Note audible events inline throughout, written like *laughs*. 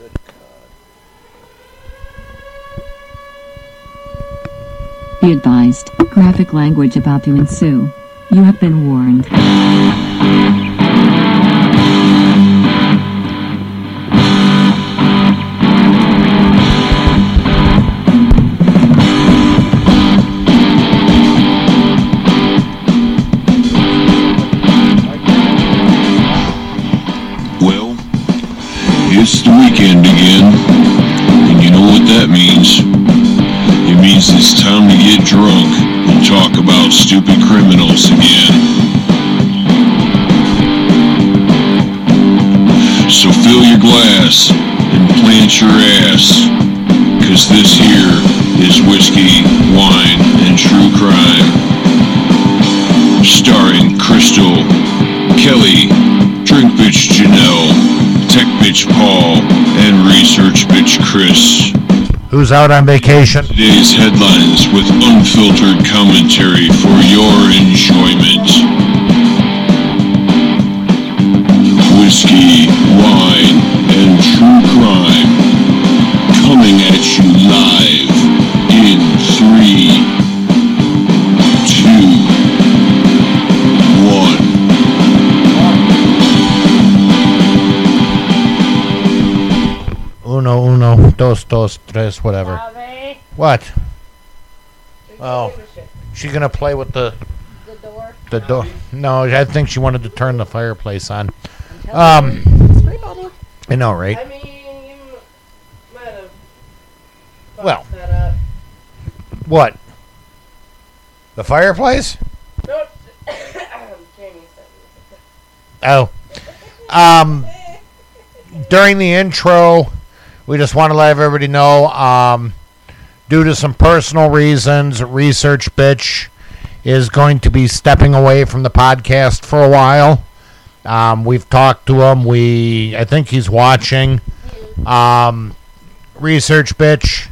Good God. Be advised, graphic language about to ensue. You have been warned. Bitch Paul, and Research Bitch Chris. Who's out on vacation? Today's headlines with unfiltered commentary for your enjoyment. Tres, whatever. What? Oh, she gonna play with the The door. the door? No, I think she wanted to turn the fireplace on. Um, I know, right? I mean, you might have Well. that up. What? The fireplace? *coughs* Oh. Um, during the intro, we just want to let everybody know, um, due to some personal reasons, Research Bitch is going to be stepping away from the podcast for a while. Um, we've talked to him. We, I think he's watching. Um, Research Bitch,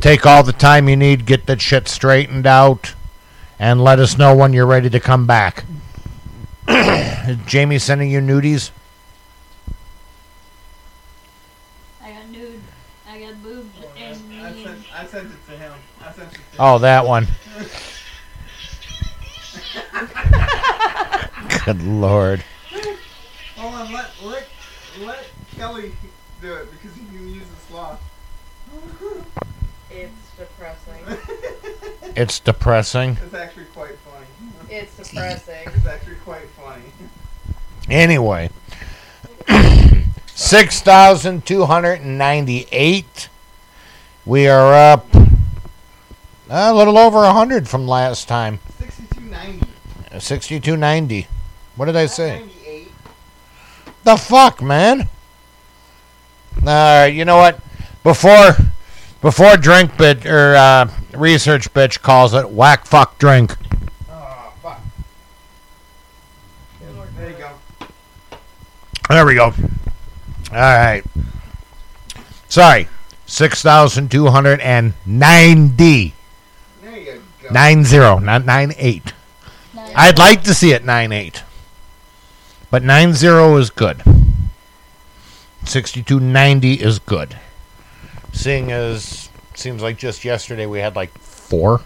take all the time you need, get that shit straightened out, and let us know when you're ready to come back. *coughs* Jamie sending you nudies? I got nude. I got boobs and I me. sent, I sent it to him. I sent it to Oh, that one. Good lord. Hold on, let, let, let Kelly do it because he can use the sloth. it's depressing. *laughs* It's depressing. It's actually quite funny. It's *laughs* depressing. It's actually quite funny. Anyway, *clears throat* 6,298. We are up a little over 100 from last time. Sixty-two ninety. Sixty-two ninety. What did I say? 98. The fuck, man? All right, you know what? Before before drink bitch or uh, research bitch calls it whack fuck drink. Oh, fuck. There you go. There we go. All right. Sorry. 6,290. Nine zero, not nine eight. I'd like to see it nine eight. But nine zero is good. Sixty two ninety is good. Seeing as seems like just yesterday we had like four.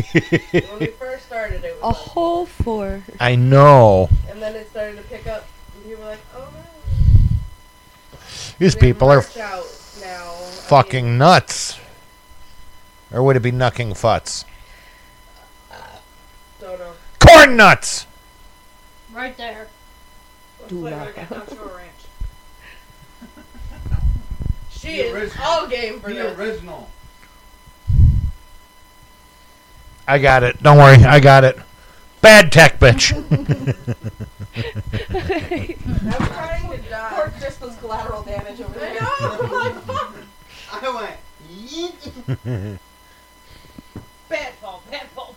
when we first started, it was A whole four. I know. and then it started to pick up. And people were like, oh no. These We people are March out. I fucking mean, nuts. Or would it be knucking futs? Don't. Corn nuts! Right there. Looks Do like not. I got North *laughs* Ranch. *laughs* She The is original. all game for The this. original. I got it. Don't worry, I got it. Bad tech bitch. *laughs* I'm trying to die. Poor Chris was collateral damage over I there. know. I'm like, fuck. I went, yeet. Bad fault. Bad fault.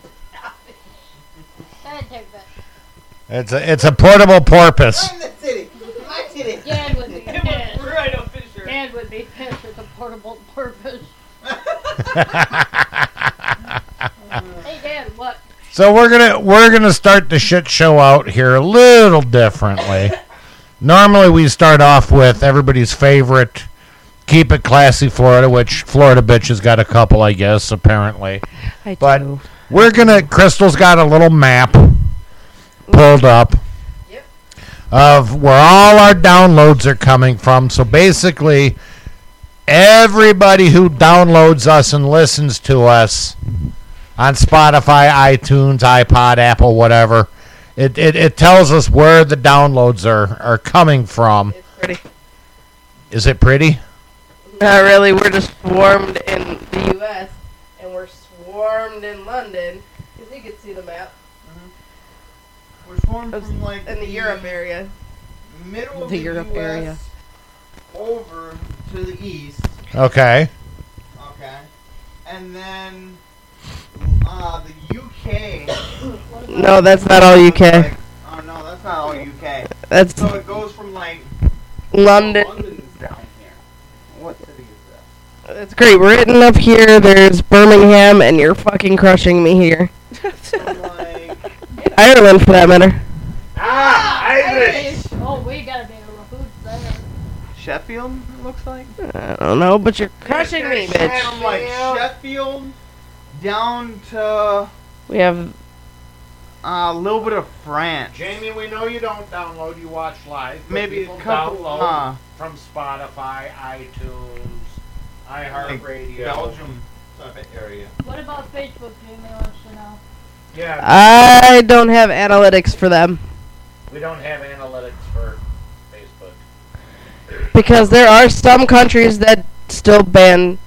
I'd take that. It's a it's a portable porpoise. I'm the city. My city. Dad would be *laughs* pissed. right up Fisher. Dad would be pissed with a portable purpose. *laughs* hey, Dad, what? So we're gonna we're gonna start the shit show out here a little differently. Normally we start off with everybody's favorite keep it classy, Florida, which Florida bitch has got a couple, I guess, apparently. I But do. we're gonna. Crystal's got a little map pulled up Yep. of where all our downloads are coming from. So basically, everybody who downloads us and listens to us on Spotify, iTunes, iPod, Apple, whatever, it, it, it tells us where the downloads are, are coming from. It's pretty. Is it pretty? Not really. We're just swarmed in the U.S. and we're swarmed in London. Because you can see the map We're from like in the Europe area. middle of The the, Europe US area. over to the east. Okay. Okay, and then uh, the UK. *coughs* No, that's not all UK. Like, oh no, that's not all UK. That's So it goes from like London. London's down here. What city is that? It's great. We're hitting up here. There's Birmingham, and you're fucking crushing me here. *laughs* *laughs* From like Ireland, for that matter. Ah, Irish. Oh, we gotta be able to food there. Sheffield. It looks like. I don't know, but you're crushing me, bitch. From like Sheffield down to We have uh, a little bit of France. Jamie, we know you don't download, you watch live. but Maybe a people couple. download Uh, from Spotify, iTunes, like iHeartRadio. Belgium area. What about Facebook, Jamie wants to know? Yeah, I don't have analytics for them we don't have analytics for Facebook. because there are some countries that still ban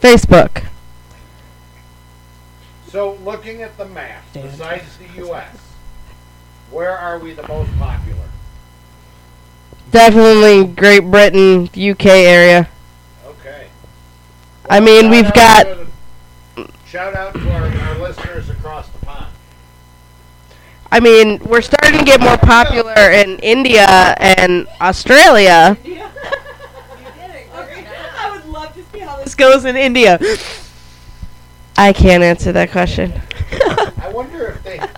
Facebook. So, looking at the map, besides the U.S., where are we the most popular? Definitely Great Britain, UK area. Okay. I mean, we've got- to Shout out to our, our listeners across. I mean, we're starting to get more popular in India and Australia. *laughs* I would love to see how this goes in India. I can't answer that question. I wonder if they, I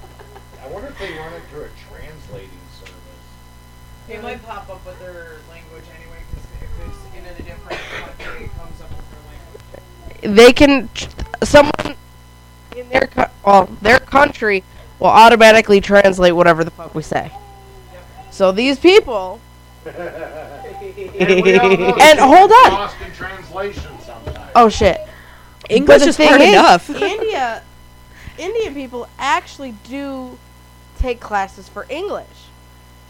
wonder if they run it through a translating service. They might pop up with their language anyway, because if it's in a different country, it comes up with their language. They can, someone in their, co- well, their country will automatically translate whatever the fuck we say. So these people, And, we all *laughs* know And hold on. Lost in translation sometimes. oh shit. English is hard is, enough. *laughs* India, Indian people actually do take classes for English,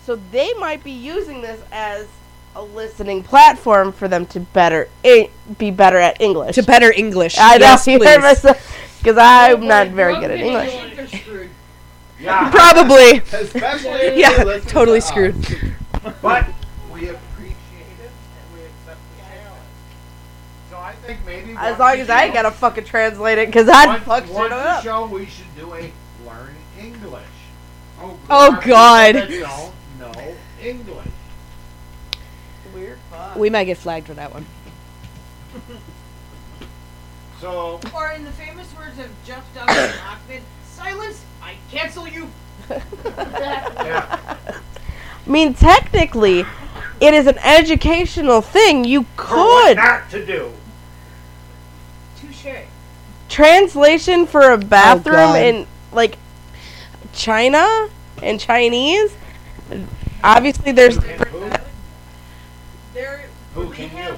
so they might be using this as a listening platform for them to better I- be better at English. to better English. I know *laughs* yes, you please. heard myself because I'm not very good at English. They're screwed. Yeah, Probably. Especially *laughs* Yeah, totally to screwed. but we appreciate it and we accept the challenge. So I think maybe As long a as I show- gotta fucking translate it, because I'd once, fuck shit once a up. show we should do a learn English. Oh, Oh, God. that don't know English. Weird fuck. We might get flagged for that one. So Or in the famous words of Jeff Dunham and Achmed, silence, I cancel you. yeah, *laughs* I mean, technically, it is an educational thing. You for what could not to do. Touche. translation for a bathroom oh, God. in like China and Chinese. Obviously, there's Who there Who can you?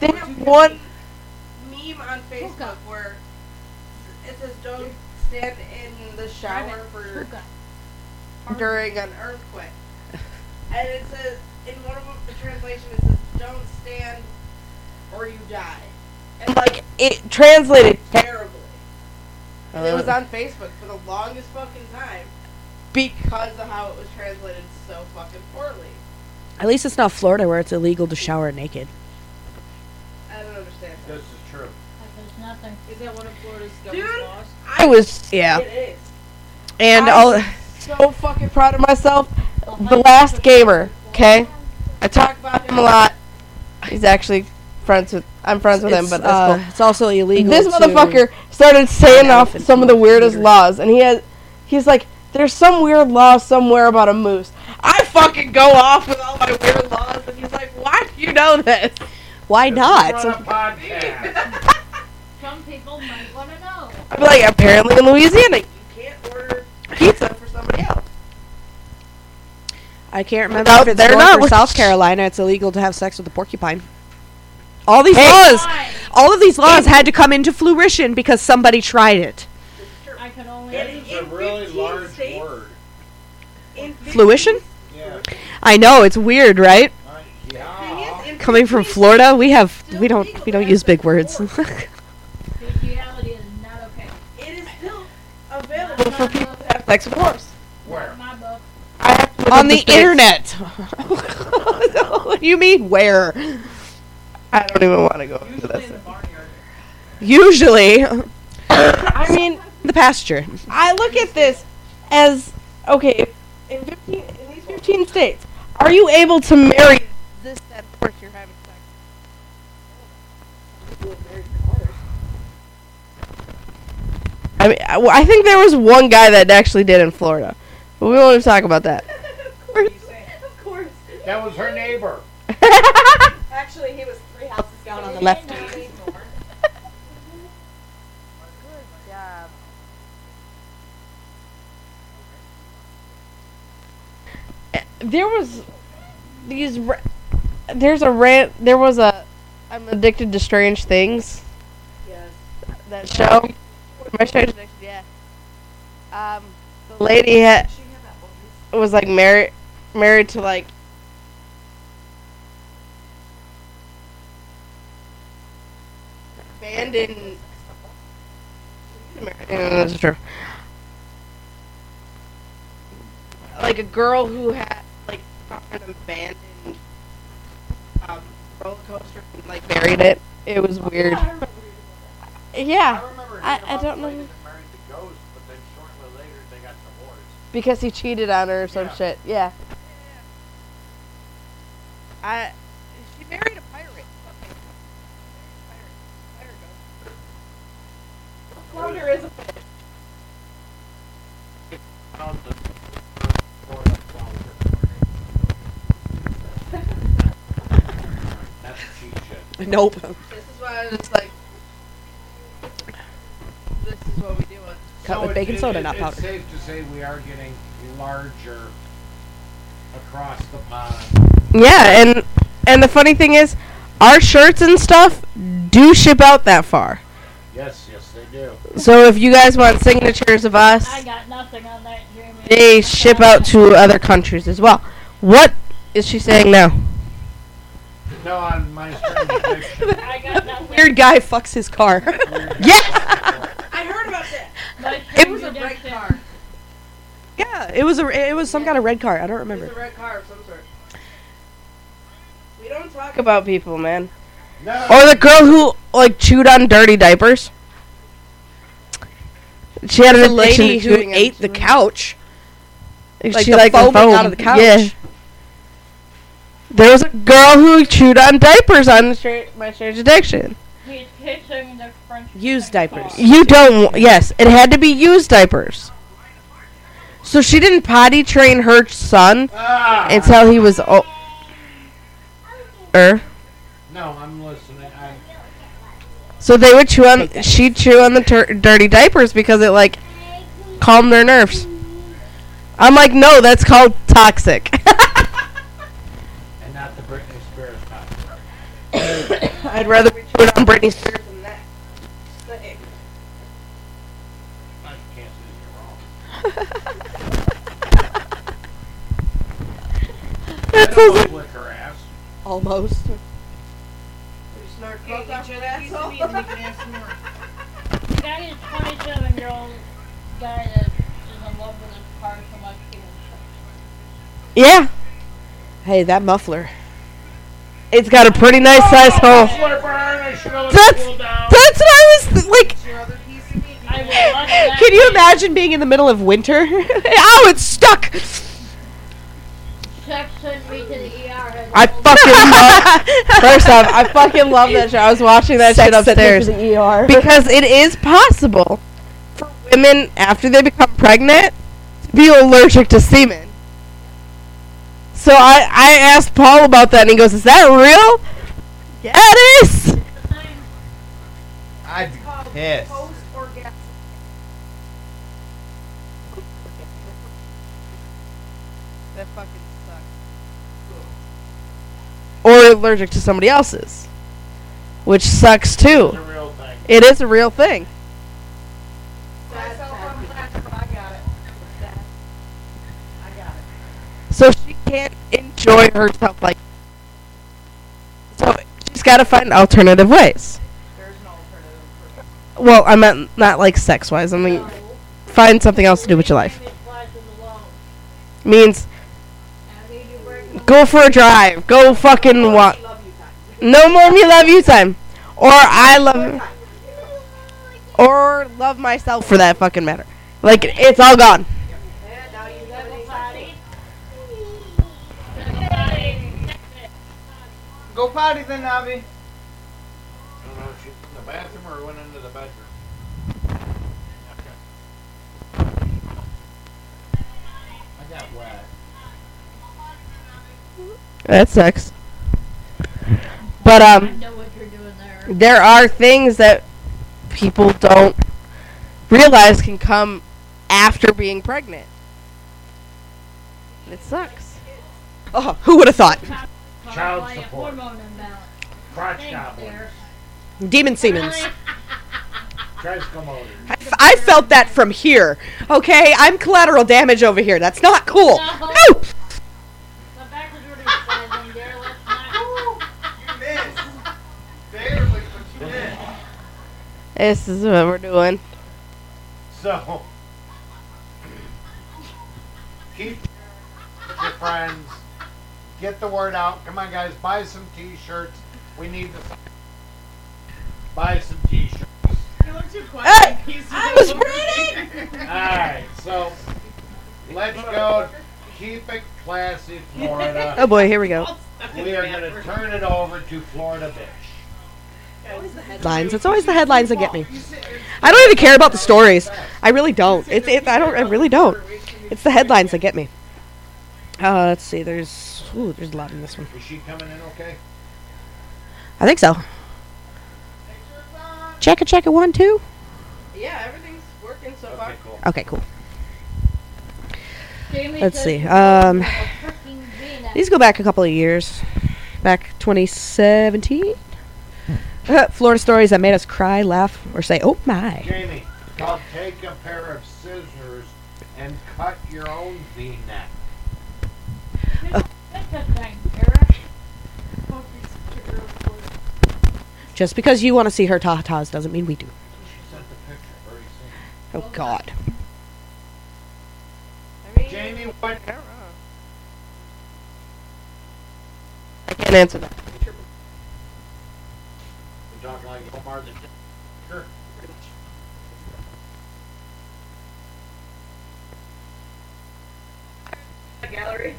they have one meme on Facebook where it says don't stand in the shower for during an earthquake, *laughs* and it says in one of them, the translation it says don't stand or you die, and like it translated terribly. And it was uh. on Facebook for the longest fucking time because of how it was translated so fucking poorly. At least it's not Florida where it's illegal to shower naked. I don't understand. This is true. There's nothing. Is that one of Florida's Dude. laws? I was Yeah. It is. And I all so fucking proud of myself. The last gamer, okay? I talk about him a lot. He's actually friends with. I'm friends with him, but that's uh, cool. it's also illegal. This motherfucker started saying off some of the weirdest Twitter. laws, and he has, he's like, "There's some weird law somewhere about a moose." I fucking go off with all my weird laws, and he's like, "Why do you know this?" Why not? Run a podcast. *laughs* Some people might want to know. I'm like, apparently in Louisiana, you can't order pizza for somebody else. I can't remember Without if it's their North or knowledge. South Carolina. It's illegal to have sex with a porcupine. All these Hey. laws, all of these laws had to come into fruition because somebody tried it. I can only. It's a in really 15 large states- word. In 15 Fruition? Yeah. I know it's weird, right? Uh, thing yeah. is, in Coming from 15 Florida, we have we don't we don't use big words. *laughs* *laughs* Bestiality is not okay. It is still available for people to have sex with a horse. Where? My book. I have to On up the internet. what *laughs* *laughs* do you mean where? I don't even want to go into Usually in the this. barnyard. Usually, *laughs* I mean, the pasture. I look at this as okay. In 15, in these 15 states, are you able to marry this that horse you're having sex? I mean, I, I think there was one guy that actually did in Florida, but we won't even talk about that. *laughs* Of course. That was her neighbor. *laughs* Actually, he was three houses down on the left. *laughs* Uh, there was these. Ra- there's a rant. There was a. I'm addicted to strange things. Yes. That show. My strange addiction. Yeah. Um, the lady had was like married married to like abandoned. That's true. Like a girl who had like an abandoned um, roller coaster and like buried it. It was weird. Yeah, remember I- I don't know. married the ghost, but then shortly later they got divorced. because he cheated on her or some Yeah. shit. Yeah. I. She married a pirate. Flounder is a Found the Florida flounder. That's cheat. Nope. This is why I was just like. Do. With. Cut with it- baking it- soda, it- not it's safe to say we are getting larger across the pond. Yeah, and and the funny thing is, our shirts and stuff do ship out that far. Yes, yes, they do. So if you guys want signatures of us, I got nothing on that, Jamie. they ship out to other countries as well. What is she saying now? No, on my strange addiction. *laughs* I got nothing. Weird guy fucks his car. *laughs* Yeah. I heard about that. My It was a red car. yeah, it was a it was some kind of red car. I don't remember. It remember. was a red car of some sort. We don't talk about people, man. No, Or the girl who like chewed on dirty diapers. She had an The addiction lady to who ate the couch. like she the liked foaming foam. out of the couch. Yeah. There was a girl who chewed on diapers on the stra- my strange addiction. He's kissing the French. Used diapers. You don't. Yes, it had to be used diapers. So she didn't potty train her son Ah! until he was oh. Er. No, I'm listening. I'm, So they would chew on. She'd chew on the tur- dirty diapers because it like calmed their nerves. I'm like, no, that's called toxic. *laughs* and not the Britney Spears time. *coughs* I'd rather be chewing on Britney Spears than that. I can't say you're. That I sounds don't like lick her ass. Almost. Okay, get your piece of you can have some more. Got a 27 year old guy that is in love with his car so much he Yeah, Hey, that muffler. it's got a pretty nice size oh, hole. Muffler burn, I should have let That's- it cool down. That's what I was th- like. Can you imagine being in the middle of winter? *laughs* Oh, it's stuck! I fucking *laughs* love. First off, I fucking love that show. I was watching that Sex shit upstairs the ER because it is possible for women after they become pregnant to be allergic to semen. So I I asked Paul about that, and he goes, "Is that real?" Yeah, it is. I'd be. Or allergic to somebody else's, which sucks too. real thing. It is a real thing. That's I got it. I got it. So she can't enjoy herself like. So she's got to find alternative ways. There's an alternative Well, I meant not like sex wise. I mean, find something else to do with your life. Means go for a drive. Go fucking walk. Love you time. No more me love you time. Or I love. Or love myself for that fucking matter. Like it's all gone. And now you got a potty. Go potty then, Navi. I don't know uh, if she's in the bathroom or went into That sucks. But I um, know what you're there. there are things that people don't realize can come after being pregnant. It sucks. Oh, who would have thought? Child support. hormone imbalance. Crotch Thanks, Demon *laughs* Siemens. Triskomotor. I, f- I felt that from here. Okay, I'm collateral damage over here. That's not cool. No. No. This is what we're doing. So, keep with your friends. Get the word out. Come on, guys. Buy some T-shirts. We need to buy some T-shirts. You look too quiet. He's I was reading. All right. So, let's go. Keep it classy, Florida. Oh boy, here we go. We are going to turn it over to Florida Bitch. Headlines. It's always the headlines that get me. I don't even care about the stories. I really don't. It's it, I don't. I really don't. It's the headlines that get me. Uh, let's see. There's ooh, there's a lot in this one. Is she coming in okay? I think so. Check it, check it. One, two. Yeah, everything's working so far. Okay, cool. Okay, cool. Jamie Let's see, um, a freaking V-neck. These go back a couple of years. Back 2017. *laughs* Florida stories that made us cry, laugh, or say, "Oh my!" Jamie, now take a pair of scissors and cut your own V-neck. That's a thing, Eric. Just because you want to see her tatas doesn't mean we do. She sent the picture. I've already seen Oh God. I mean. Jamie, what? I don't know. I can't answer that. Talking like Omar the Sure. Gallery.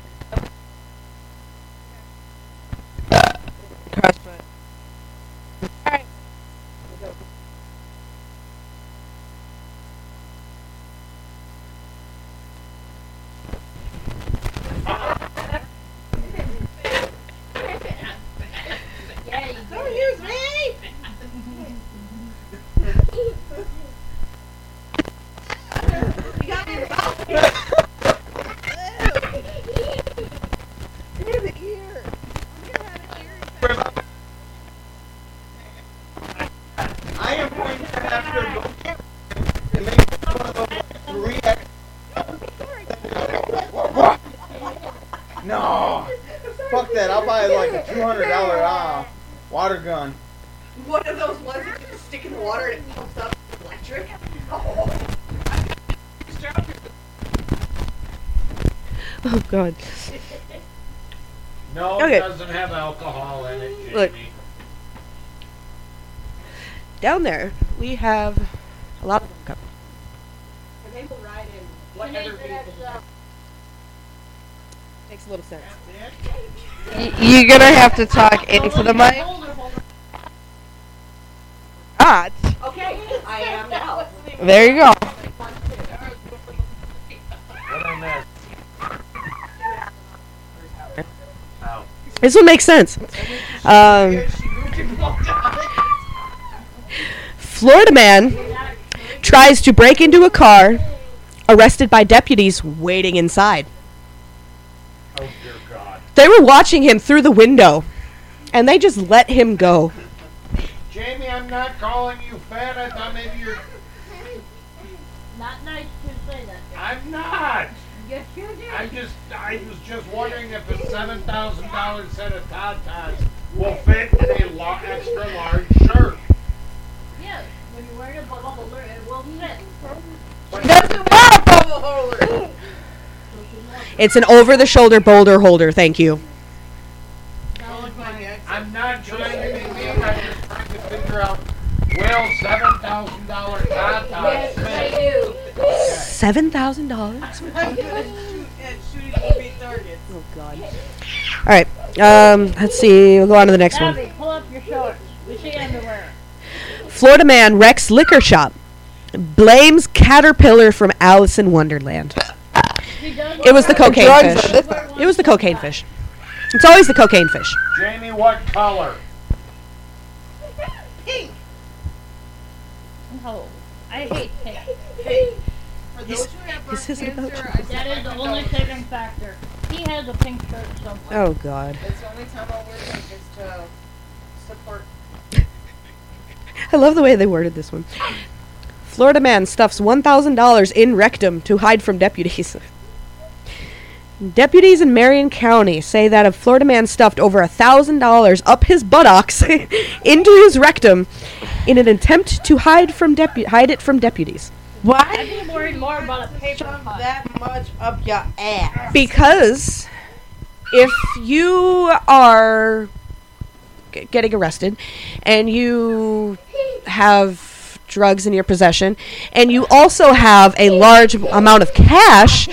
Buy like a two hundred dollar uh, water gun. One of those ones that you stick in the water and it pumps up electric. Oh. *laughs* Oh God. No, Okay. it doesn't have alcohol in it, Jamie. Look. Down there, we have a lot of cup. And they will ride in Can whatever answer that vehicle. Makes a little sense. You're gonna have to talk into the mic. Ah, Okay, I am now. There you go. This one makes sense. Um, Florida man tries to break into a car, arrested by deputies waiting inside. Dear God. They were watching him through the window, and they just let him go. Jamie, I'm not calling you fat. I thought maybe you're. Not nice to say that. I'm not. Yes, you do. I'm just. I was just wondering if a seven thousand dollar set of Tatas will fit in a la- extra large shirt. Yes, when you're wearing a bubble holder, it will fit. Doesn't wear a bubble holder. It's an over-the-shoulder boulder holder. Thank you. I'm not trying to be mean. I'm just trying to figure out will seven thousand dollar Tatas Yes, fit? do. Seven thousand dollars. I'm not good at shoot- at shooting moving targets. Oh God. All right. Um, let's see. We'll go on to the next one. Pull up your shorts. We see underwear. Florida man wrecks liquor shop. Blames caterpillar from Alice in Wonderland. He does It was the cocaine drugs fish. It was the cocaine fish. It's always the cocaine fish. Jamie, what color? Pink. No, I hate pink. Hey, for those who have this isn't about cancer, you. I That is the only don't- saving factor. He has a pink shirt somewhere. Oh God. It's the only time I'll wear pink is to support. *laughs* I love the way they worded this one. Florida man stuffs $1,000 in rectum to hide from deputies. *laughs* Deputies in Marion County say that a Florida man stuffed over $1,000 up his buttocks *laughs* into his rectum in an attempt to hide from depu- hide it from deputies. Why I'd be worried more about a paper shove cut. that much up your ass? Because if you are g- getting arrested and you have drugs in your possession and you also have a large amount of cash,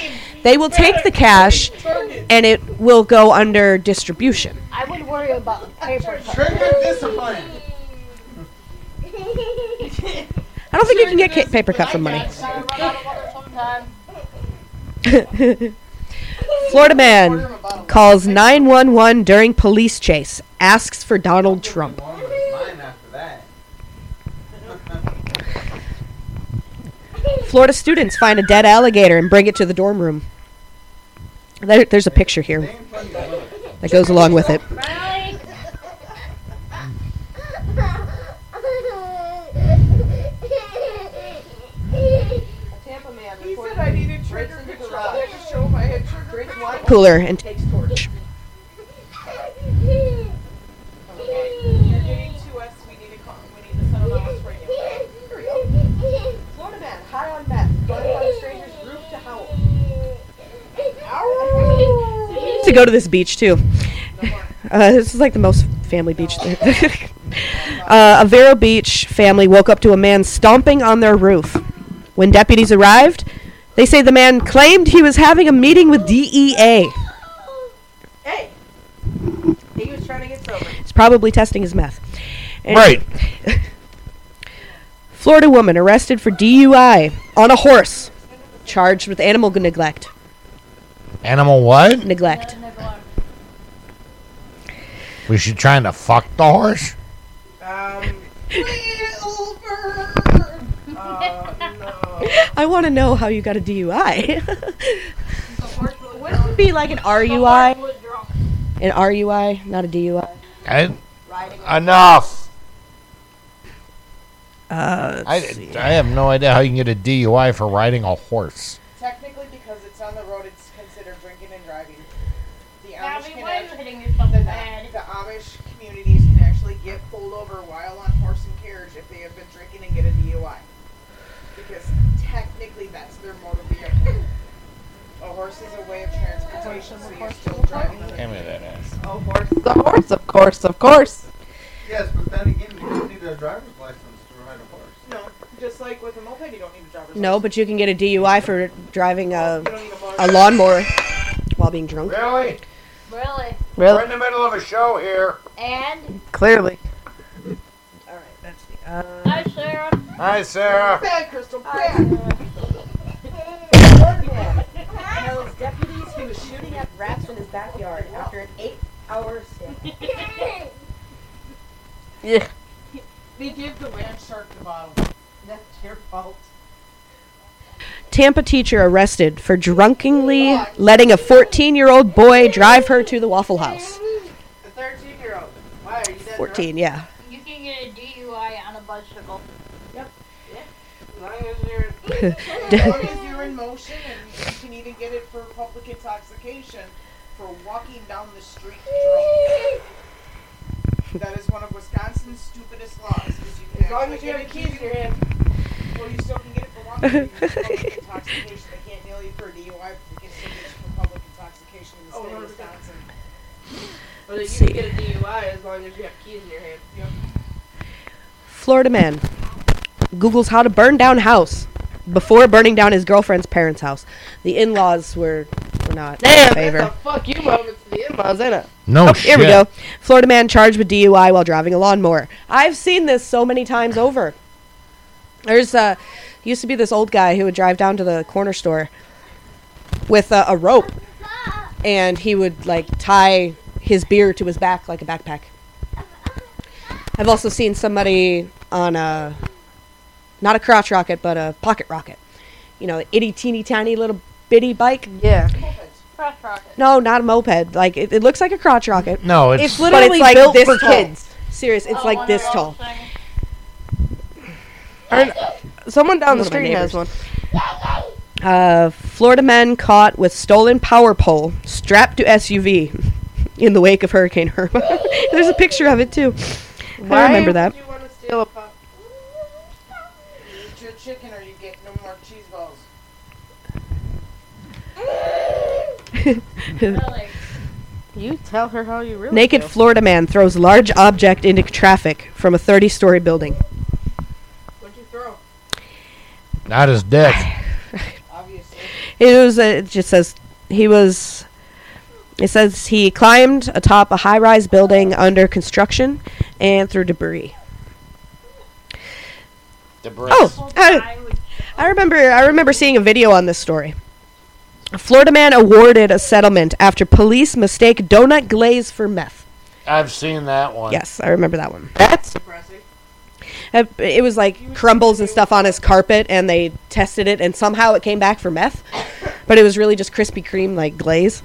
they will take the cash and it will go under distribution. I would worry about a paper cut. Trigger discipline. I don't think you can get ca- paper cut from money. Gotta run out of water sometime. *laughs* Florida man calls 911 during police chase, asks for Donald Trump. One was mine after that. Florida students find a dead alligator and bring it to the dorm room. There, there's a picture here They ain't funny to look. that goes along with it. Riley, Tampa man to go to this beach too. Uh, this is like the most family beach. *laughs* uh, a Vero Beach family woke up to a man stomping on their roof. When deputies arrived, they say the man claimed he was having a meeting with DEA. Hey, he was trying to get sober. He's probably testing his meth. And- Right. *laughs* Florida woman arrested for DUI on a horse, charged with animal neglect. Animal what? Neglect. Was she trying to fuck the horse? Um, Wilbur. Uh, no. I want to know how you got a DUI. *laughs* Wouldn't Wouldn't it be like an RUI? An RUI, not a DUI. I, riding enough. Uh, I, I have no idea how you can get a DUI for riding a horse. Technically, because it's on the road, horse is a way of transportation, so you're still driving. on a me that ass. Oh, horse. The horse, of course, of course. Yes, but then again, you don't need a driver's license to ride a horse. No, just like with a moped, you don't need a driver's no, but you can get a DUI for driving a, You don't need a a lawnmower while being drunk. Really? Really? We're in the middle of a show here. And Clearly. All right, that's the. Uh, hi, Sarah. Hi, Sarah. Bad, Crystal, bad. Shooting at rats in his backyard after an eight-hour stay. *laughs* yeah. They give the land shark the bottle. That's your fault. Tampa teacher arrested for drunkenly oh, letting a 14 year old boy drive her to the Waffle House. A 13 year old. Why are you dead 14, yeah. You can get a DUI on a bicycle. As long as you're. *laughs* As long as you're in motion and you can even get it for public intoxication for walking down drunk. That is one of Wisconsin's stupidest laws. You As long as you have it keys in your hand. Well, you still can get it for walking. You public *laughs* intoxication. They can't nail you for a DUI, but they can still get you for public intoxication in the Oh, state of Wisconsin. But you See. can get a DUI as long as you have keys in your hand. Yep. Florida man Googles how to burn down house before burning down his girlfriend's parents' house. The in laws were, were not in Damn, favor. that's a fuck you moment to the in-laws, ain't it? No Oh, shit. here we go. Florida man charged with DUI while driving a lawnmower. I've seen this so many times over. There's uh used to be this old guy who would drive down to the corner store with uh, a rope, and he would like tie his beer to his back like a backpack. I've also seen somebody on a not a crotch rocket but a pocket rocket. You know, itty teeny tiny little bitty bike. Yeah. Cross rocket. No, not a moped. Like it, it looks like a crotch rocket. No, it's, It's But literally it's like built this for tall. kids. Serious, it's Oh, like one this of tall. those things. Someone down the One of my street has one. Uh, Florida men caught with stolen power pole strapped to SUV in the wake of Hurricane Irma. *laughs* There's a picture of it too. I remember would that. you want to steal a pop? *laughs* You tell her how you really Naked feel. Florida man throws large object into traffic from a 30-story building. What'd you throw? not his dick. Obviously. *sighs* It was. Uh, it just says he was. It says he climbed atop a high-rise building under construction and threw debris. Oh, I, I I remember. I remember seeing a video on this story. A Florida man awarded a settlement after police mistake donut glaze for meth. I've seen that one. Yes, I remember that one. That's depressing. Uh, It was like crumbles and stuff on his carpet, and they tested it, and somehow it came back for meth. But it was really just Krispy Kreme like glaze.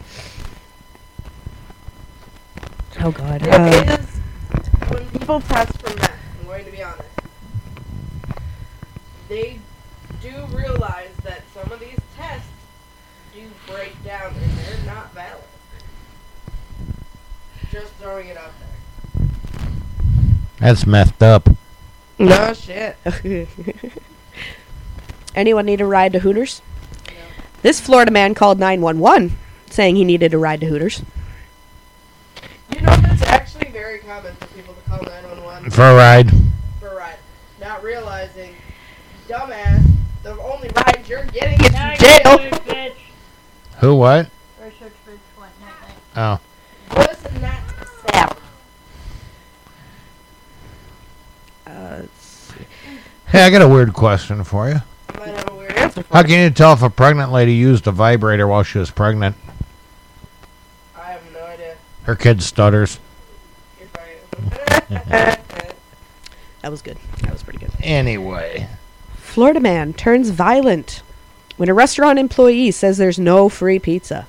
Oh God. It Uh, is when people test for meth. I'm going to be honest. They do realize that some of these tests do break down and they're not valid. Just throwing it out there. That's messed up. No shit. *laughs* anyone need a ride to Hooters? This Florida man called 911 saying he needed a ride to Hooters. You know that's actually very common for people to call 911 For a ride. for a ride, not realizing, dumbass, the only ride you're getting is Now to jail. bitch. Who? What? Research bitch went night night. Oh, Wasn't that? Uh, hey, I got a weird question for you. I might have a weird answer for How can you tell if a pregnant lady used a vibrator while she was pregnant? I have no idea. Her kid stutters. *laughs* That was good. That was pretty good. Anyway, Florida man turns violent when a restaurant employee says there's no free pizza.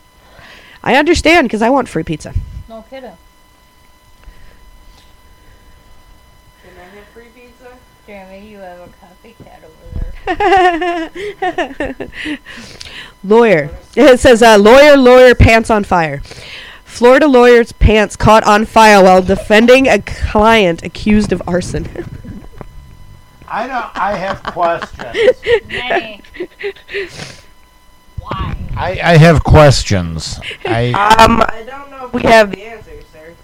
I understand because I want free pizza. No kidding. Can I have free pizza? Jeremy, you have a copycat over *laughs* there. Lawyer. It says uh, lawyer, lawyer, pants on fire. Florida lawyer's pants caught on fire while defending a client accused of arson. I don't. I have *laughs* questions. Many. Why? I, I have questions. *laughs* I, Um, I don't know if we have the answers, sir.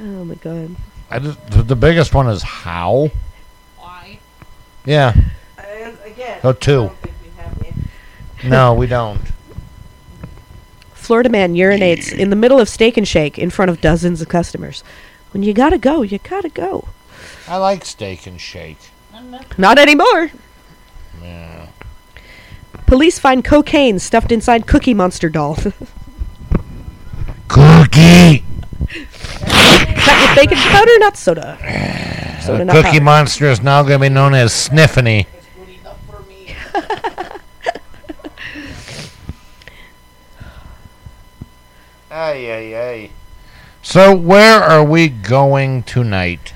oh my god. I just, the, the biggest one is how. Why? Yeah. And again, Oh, I two. don't think we have. No, we don't. Florida man urinates in the middle of Steak and Shake in front of dozens of customers. When you gotta go, you gotta go. I like steak and shake. Not- Not anymore. Yeah. Police find cocaine stuffed inside Cookie Monster doll. *laughs* Cookie. Cut with baking powder, not soda. episode. The not Cookie powder. Monster is now going to be known as Sniffany. *laughs* Ay, ay, ay. So, where are we going tonight?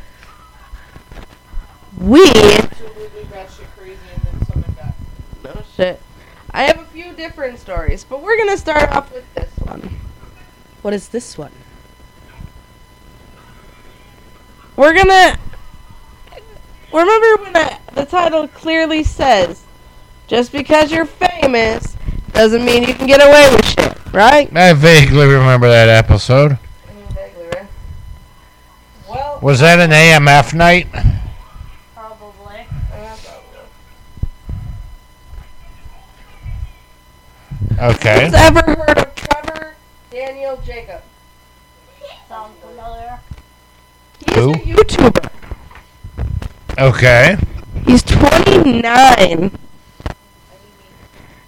We Absolutely batshit crazy and then something back. no shit. I have a few different stories, but we're gonna start off with this one. What is this one? We're gonna remember when I, the title clearly says, "Just because you're famous doesn't mean you can get away with shit." Right? I vaguely remember that episode. Well, Was that an AMF night? Okay. Who's ever heard of Trevor Daniel Jacob? Sounds familiar. He's Who? a YouTuber. Okay. He's 29.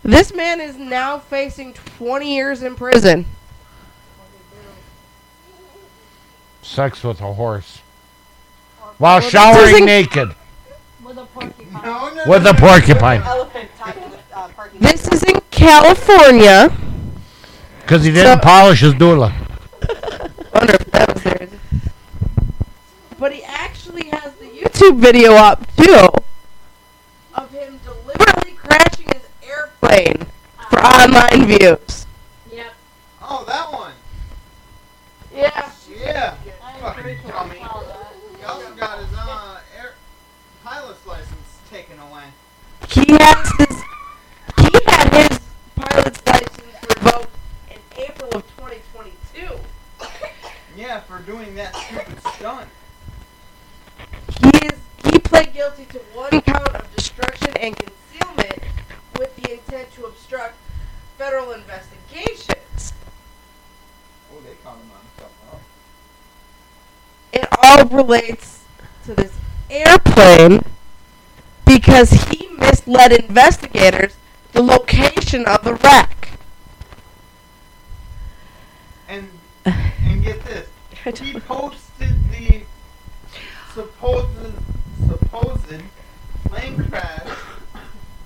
This man is now facing 20 years in prison. Sex with a horse. While this showering isn't- naked. With a porcupine. No, no, With no, a no. porcupine. Elephant tied to the uh, This is in California. Because he didn't So- polish his doula. *laughs* wonder if that was there. But he actually has the YouTube video up too of him deliberately crashing his airplane for online views. Yep. Oh, that one. Yeah. Yeah. I'm Fucking pretty sure dummy. He also got his uh, air pilot's license taken away. He has his he had his pilot's license revoked in April of 2022. Yeah, for doing that stupid stunt. He is he pled guilty to one count of destruction and concealment with the intent to obstruct federal investigations. Oh, they caught him on something else. It all relates to this airplane because he misled investigators the location of the wreck. And and get this, he posted the supposed supposed plane crash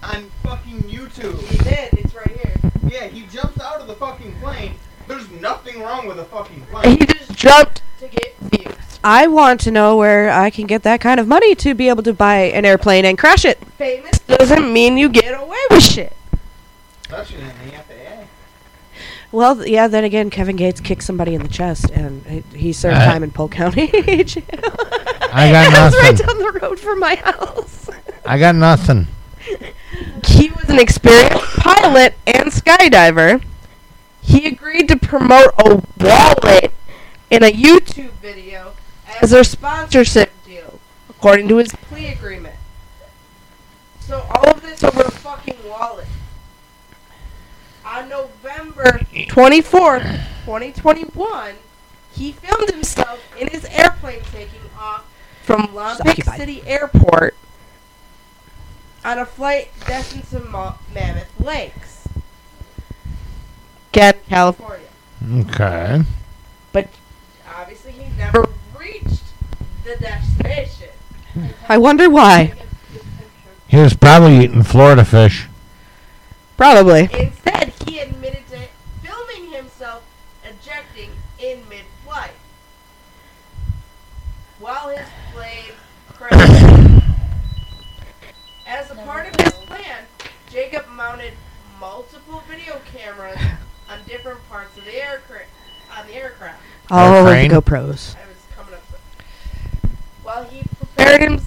on fucking YouTube. He did. It's right here. Yeah, he jumps out of the fucking plane. There's nothing wrong with a fucking plane. He just jumped to get views. I want to know where I can get that kind of money to be able to buy an airplane and crash it. Famous doesn't mean you get away with shit. Especially in the FAA. Well, yeah. Then again, Kevin Gates kicked somebody in the chest, and he, he served I- time in Polk County *laughs* jail. I got *laughs* That's right nothing. down the road from my house. I got nothing. He was an experienced pilot and skydiver. He agreed to promote a wallet in a YouTube video as their sponsorship deal, according to his plea agreement. So all of this over a fucking wallet. On November 24th, 2021, he filmed himself in his airplane taking off from Long Beach occupied. City Airport on a flight destined to Ma- Mammoth Lakes. Again, California. Okay. But obviously he never reached the destination. I wonder why. He was probably eating Florida fish. Probably. Instead, he admitted to filming himself ejecting in mid-flight. While his plane crashed. As a part of his plan, Jacob mounted multiple video cameras on different parts of the aircraft. On the aircraft. All of the GoPros. I was coming up. While he prepared him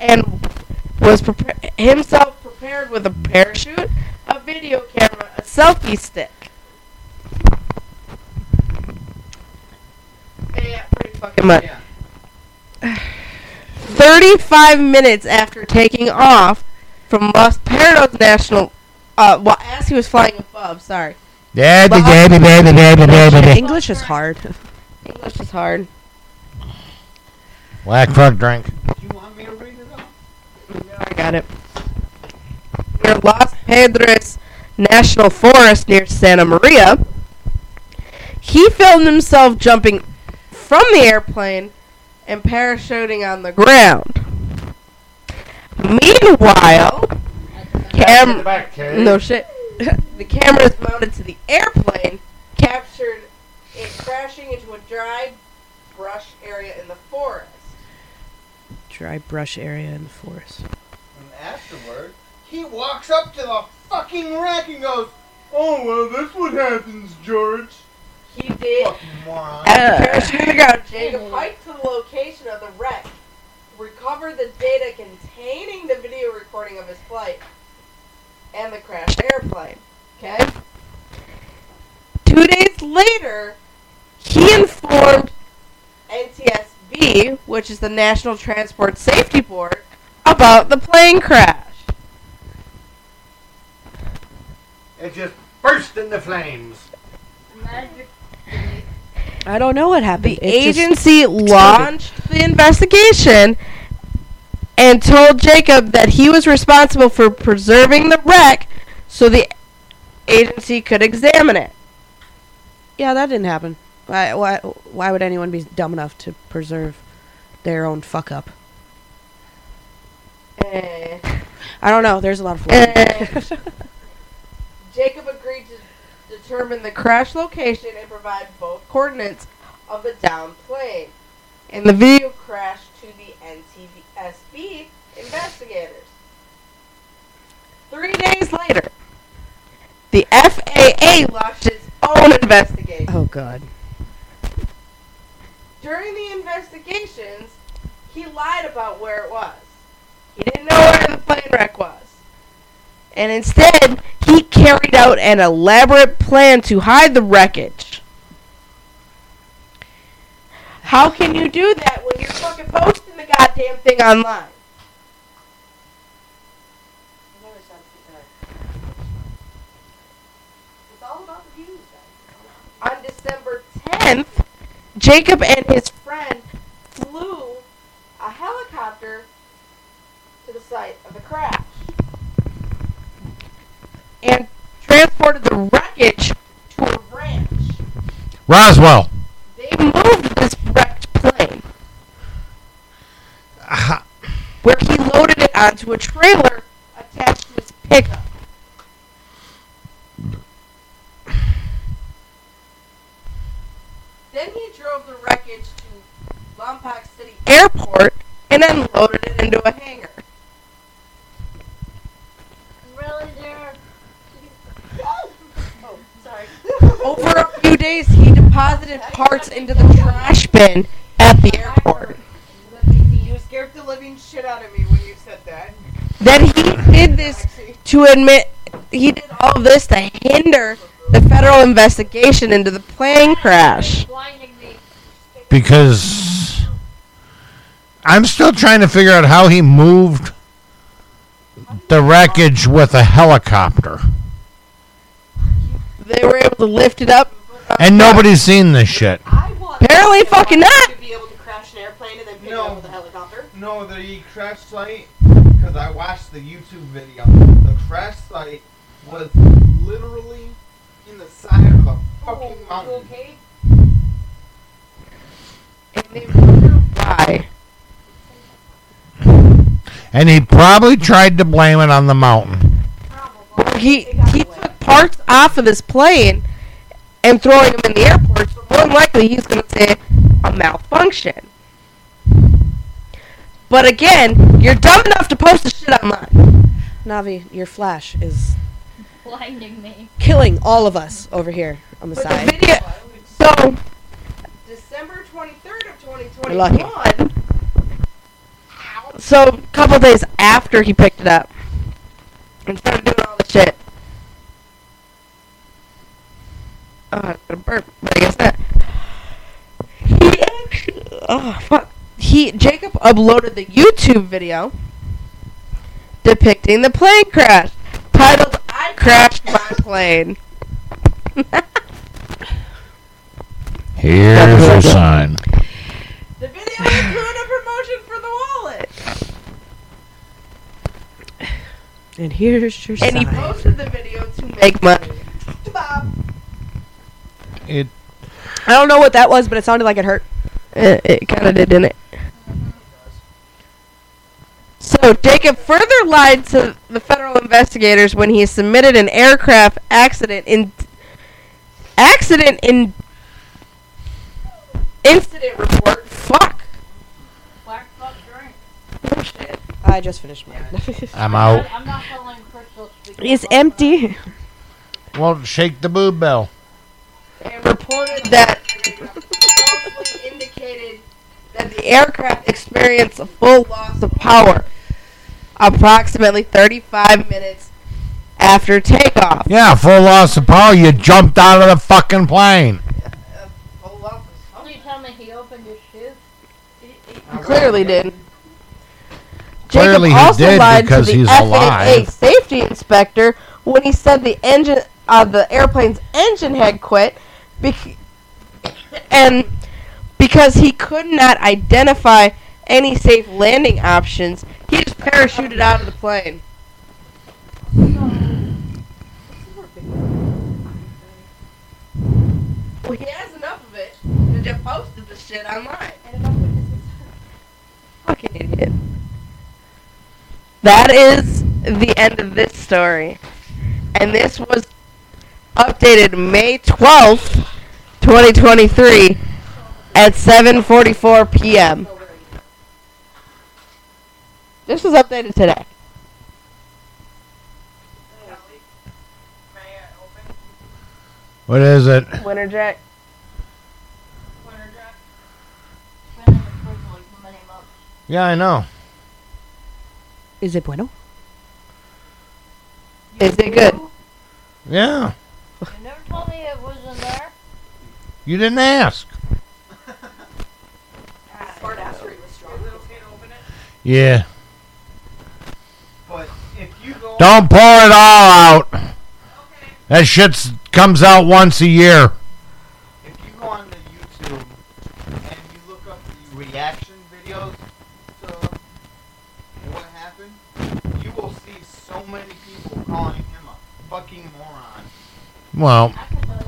and was prepar- himself prepared with a parachute, a video camera, a selfie stick. Yeah, pretty fucking much. Yeah. *sighs* *sighs* *sighs* 35 minutes after taking off from Los Perros National, uh, well, as he was flying above, sorry. Baby, But- baby, baby, baby, baby, baby. English is hard. English is hard. Black frog drink. Do you want me to read it off? No, I got it. Near Los Padres National Forest near Santa Maria, he filmed himself jumping from the airplane and parachuting on the ground. Meanwhile, cam no shit. *laughs* the cameras mounted to the airplane captured it crashing into a dry brush area in the forest. Dry brush area in the forest. And afterward, he walks up to the fucking wreck and goes, "Oh well, that's what happens, George." He did. Fucking moron. At the uh. parachute ground, Jacob hiked to the location of the wreck, recovered the data containing the video recording of his flight, and the crashed airplane. Okay? Two days later, he informed NTSB, which is the National Transport Safety Board, about the plane crash. It just burst into flames. Magic. I don't know what happened. The It agency launched the investigation and told Jacob that he was responsible for preserving the wreck so the agency could examine it. yeah, that didn't happen. Why, why, why would anyone be dumb enough to preserve their own fuck up? Eh. I don't know. There's a lot of Eh. *laughs* Jacob agreed to determine the crash location and provide both coordinates of the downed plane. And the video crashed to the NTSB investigators. Three days later, the FAA launched its own investigation. oh god. During the investigations, he lied about where it was. He didn't know where the plane wreck was. And instead, he carried out an elaborate plan to hide the wreckage. How can you do that when you're fucking posting the goddamn thing online? On December 10th, Jacob and his friend flew a helicopter to the site of the crash and transported the wreckage to a ranch. Roswell. They moved this wrecked plane Ah, where he loaded it onto a trailer attached to his pickup. Then he drove the wreckage to Lompoc City Airport and then loaded it into a hangar. Really, there. Oh, sorry. Over a few days, he deposited parts into the trash bin at the airport. You scared the living shit out of me when you said that. Then he did this to admit he did all this to hinder the federal investigation into the plane crash. Because I'm still trying to figure out how he moved the wreckage with a helicopter. They were able to lift it up. And nobody's seen this shit. I want Apparently fucking not. to be able to crash an airplane and then pick it No. up with a helicopter. No, the crash site, because I watched the YouTube video. The crash site was literally in the side of a fucking Oh, mountain. okay? And they wonder why. And he probably tried to blame it on the mountain. He he took parts off of this plane and throwing them in the airport. So more than likely, he's going to say a malfunction. But again, you're dumb enough to post this shit online. Navi, your flash is Blinding me. killing all of us over here on the But the side. video, so December 23rd of You're 2021. So a couple days after he picked it up and started doing all Uh, the shit. Oh, I'm gonna burp, but I guess not. He actually, oh fuck. He Jacob uploaded the YouTube video depicting the plane crash, titled "I crashed my plane." *laughs* Here's your sign. The video included a promotion for the wallet. And here's your sign. And he posted the video to make money. It I don't know what that was, but it sounded like it hurt. It, it kind of did, didn't it? So Jacob further lied to the federal investigators when he submitted an aircraft accident in accident in incident report. Fuck. Black fuck drink. Oh, shit. I just finished mine. *laughs* I'm out. I'm not following Crystal. It's of- empty. Well, shake the boob bell. And reported that falsely indicated that the aircraft experienced a full loss of power approximately 35 minutes after takeoff. Yeah, full loss of power. You jumped out of the fucking plane. Full loss So you he opened his shoe? Clearly did. Clearly he Jacob also did lied because to the he's FAA alive. safety inspector when he said the engine uh, the airplane's engine had quit bec- and because he could not identify any safe landing options, he just parachuted out of the plane. Well, he has enough of it to just posted the shit online. Fucking idiot. That is the end of this story. And this was updated May 12th, 2023 at 7:44 p.m. This was updated today. What is it? Winter Jack. Winter Jack. Been in the fridge like many months. Yeah, I know. Is it bueno? Is it good? Yeah. You told me it was in there. You didn't ask. Smart was strong. Yeah. But if you go Don't pour it all out. That shit comes out once a year. if you go on the YouTube and you look up the reaction videos to what happened, you will see so many people calling him a fucking moron. Well,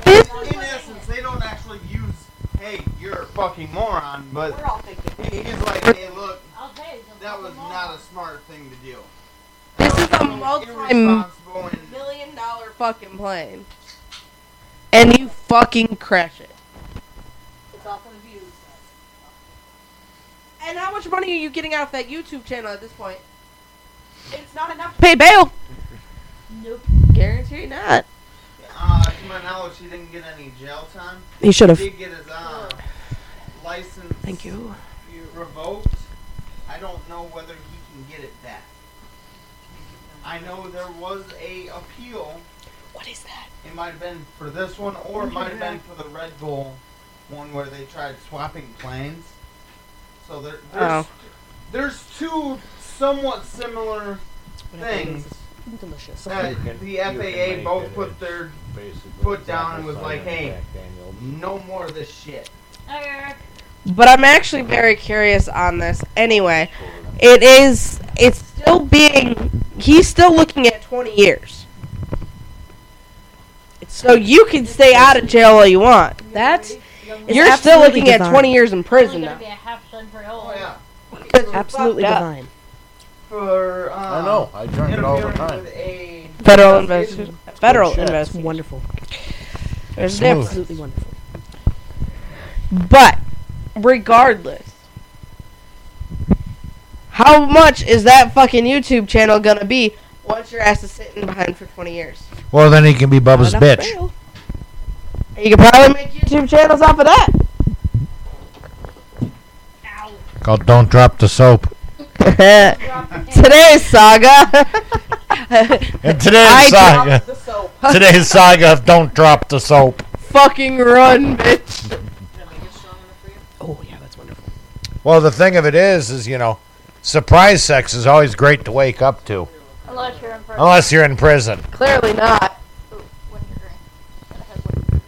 In essence, they don't actually use, "Hey, you're a fucking moron," but We're all thinking. he- he's like, "Hey, look, I'll tell you. it's a that was not a smart thing to do." This is a Irresponsible and multi-million dollar fucking plane. And you fucking crash it. It's all for the views. And how much money are you getting out of that YouTube channel at this point? It's not enough. to Pay bail. Nope. Guarantee not. To my knowledge, he didn't get any jail time. He should have. He did get his uh, license Thank you. revoked. I don't know whether he can get it back. I know there was a appeal. What is that? It might have been for this one, or it might have been for the Red Bull one where they tried swapping planes. So there, there's, Oh. there's two somewhat similar things Delicious. that the FAA both put their foot down and was like, hey, no more of this shit. But I'm actually very curious on this. Anyway, it is. It's still being. He's still looking at 20 years. So you can stay out of jail all you want. That's You're still absolutely looking at 20 years in prison now. gonna be a half century old. Oh yeah. absolutely Fucked up. divine. For uh, I know. I drink it all the time. Federal investigation. investigation. Federal shit. That's investigation. wonderful. There's a Smooth. Absolutely wonderful. But regardless, how much is that fucking YouTube channel gonna be once your ass is sitting behind for 20 years? well, then he can be Bubba's Not bitch. bail. You could probably make YouTube channels off of that. Ow. Called Don't Drop the Soap. *laughs* Today's saga. And today's I saga. Today's saga of Don't Drop the Soap. fucking run, bitch. Gonna make it strong enough for you? Oh yeah, that's wonderful. Well, the thing of it is, is you know, surprise sex is always great to wake up to, Unless you're in prison. unless you're in prison. Clearly not. Ooh, wintergreen. Gotta have winter-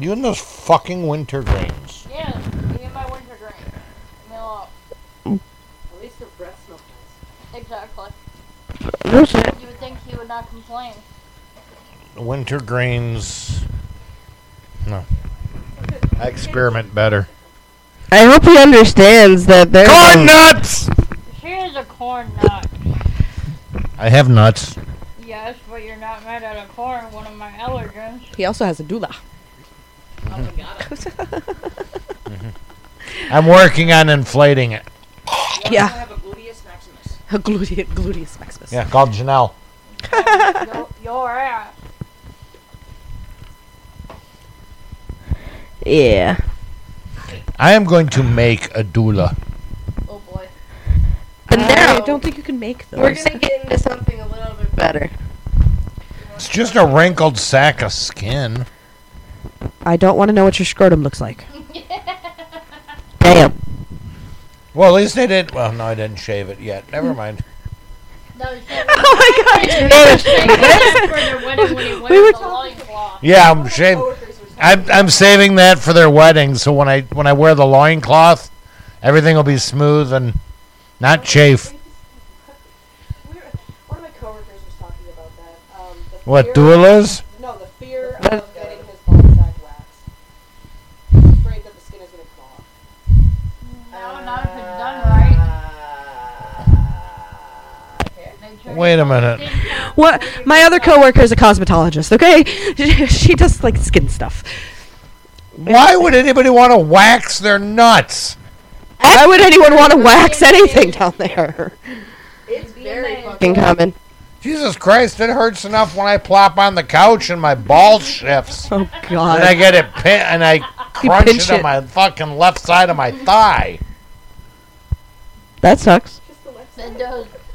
You and those fucking wintergreens. Yeah, me and my wintergreen. Meal up. At least the breath smells nice. Exactly. No shit. You would think he would not complain. Wintergreens. No. I experiment better. I hope he understands that there's Corn nuts. She is a corn nut. I have nuts. Yes, but you're not made out of corn, one of my allergens. He also has a doula. Oh my god. *laughs* Mhm. I'm working on inflating it. I Yeah. *laughs* have a gluteus maximus. Gluteus, gluteus maximus. Yeah, called Janelle. *laughs* your, your ass. Yeah. I am going to make a doula. Oh boy. But I don't think you can make those. we're gonna get into something a little bit better. It's just a wrinkled sack of skin. I don't want to know what your scrotum looks like. *laughs* Damn. Well, at least they didn't. Well, no, I didn't shave it yet. Never mind. No, *laughs* Oh my god. for their wedding when he *laughs* We were talking- Yeah, I'm shaving. I'm, I'm saving that for their wedding. So when I when I wear the loincloth, everything will be smooth and not chafe. What were, Wait a minute. What? My other coworker is a cosmetologist. Okay, *laughs* she does like skin stuff. Why would anybody want to wax their nuts? Why would anyone want to wax anything down there? It's very fucking common. Jesus Christ, it hurts enough when I plop on the couch and my ball shifts. Oh God! And I get it pin- and I *laughs* crunch pinch it on it. my fucking left side of my thigh. That sucks.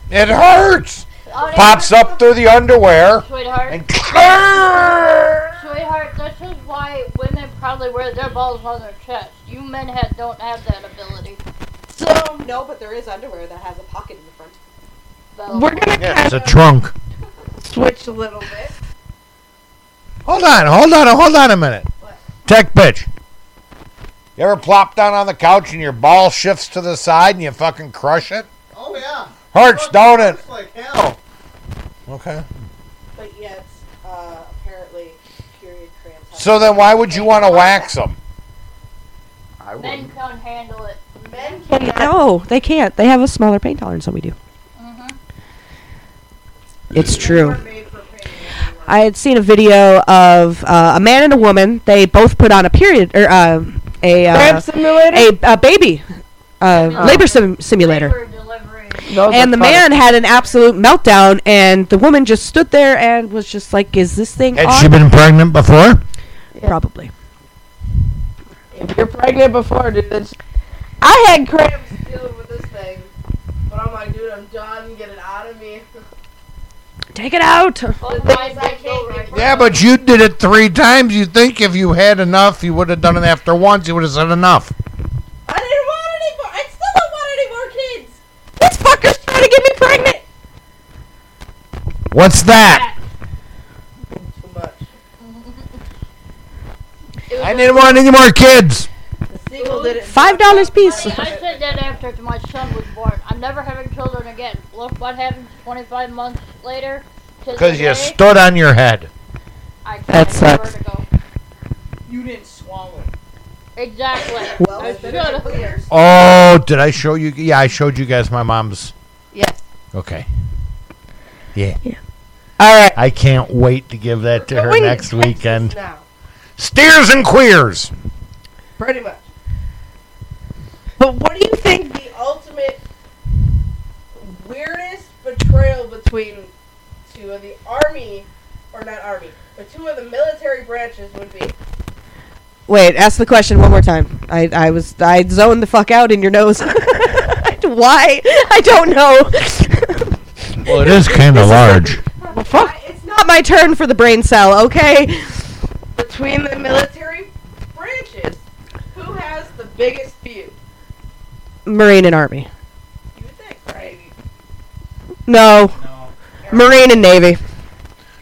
It hurts. It Pops up through the underwear Sweetheart. and Sweetheart, this is why women probably wear their balls on their chest. You men have, don't have that ability. So, no, but there is underwear that has a pocket in the front. So, We're gonna yeah, it's a trunk. switch a little bit. Hold on, hold on, hold on a minute. Tech bitch. You ever plop down on the couch and your ball shifts to the side and you fucking crush it? Oh yeah. Hurts, don't it? Hurts like hell. Okay. But yet, uh, apparently, period cramps. So then why would you want to wax them? I would. men can't handle it. Men cannot. No, they can't. They have a smaller pain tolerance than we do. hmm It's true. We're made for pain. I had seen a video of uh, a man and a woman. They both put on a period or uh, a uh, simulator. a, a baby uh, labor sim- simulator. Labor delivery. Those And the fun. man had an absolute meltdown, and the woman just stood there and was just like, "Is this thing Had on?" she been pregnant before? Probably. If you're pregnant before, dude, it's, I had cramps dealing with this thing, but I'm like, dude, I'm done. Get it out of me. Take it out. Well, The why things I can't Yeah, but you did it three times. You think if you had enough, you would have done it after once. You would have said enough. I didn't want any more. I still don't want any more kids. This fucker's trying to get me pregnant. What's that? I didn't want any more kids. The sequel did it. Five dollars piece. I said that after my son was born. I'm never having children again. Look what happened 25 months later. Because you stood on your head. I tried That sucks. vertigo. You didn't swallow. Exactly. Well, I it's should've. Oh, did I show you? Yeah, I showed you guys my mom's. Yes. Okay. Yeah. All right. I can't wait to give that to her next Texas weekend. Now, Steers and queers. pretty much. But what do you think the ultimate weirdest betrayal between two of the army, or not army, but two of the military branches would be? Wait, ask the question one more time. I, I was I zoned the fuck out in your nose. *laughs* Why? I don't know. Well, it is kind of large. Well, fuck. It's not my turn for the brain cell, okay? Between the military branches, who has the biggest feud? Marine and Army. You would think, right? No. Marine and Navy.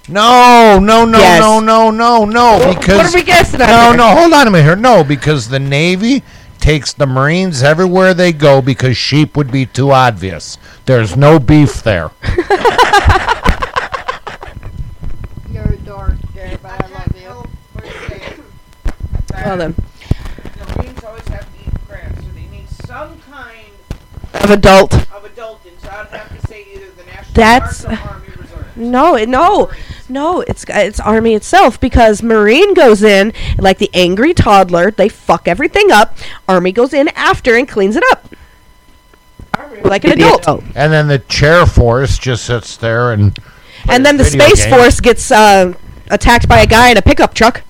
No, no, no, Yes. no, no, no, no. Because what are we guessing at no, here? no. Hold on a minute here. No, because the Navy takes the Marines everywhere they go because sheep would be too obvious. There's no beef there. *laughs* You're a dork, Jerry, but I love you. help but say Well then. the Marines always have to eat crabs, so they need some kind Of adult. of adult skeleton, so I'd have to say either the National That's- Guard or Army Reserve. No, it- no, no. It's it's Army itself because Marine goes in like the angry toddler. They fuck everything up. Army goes in after and cleans it up. Like an adult. And then the chair force just sits there and. And then the Space games. Force gets uh, attacked by a guy in a pickup truck.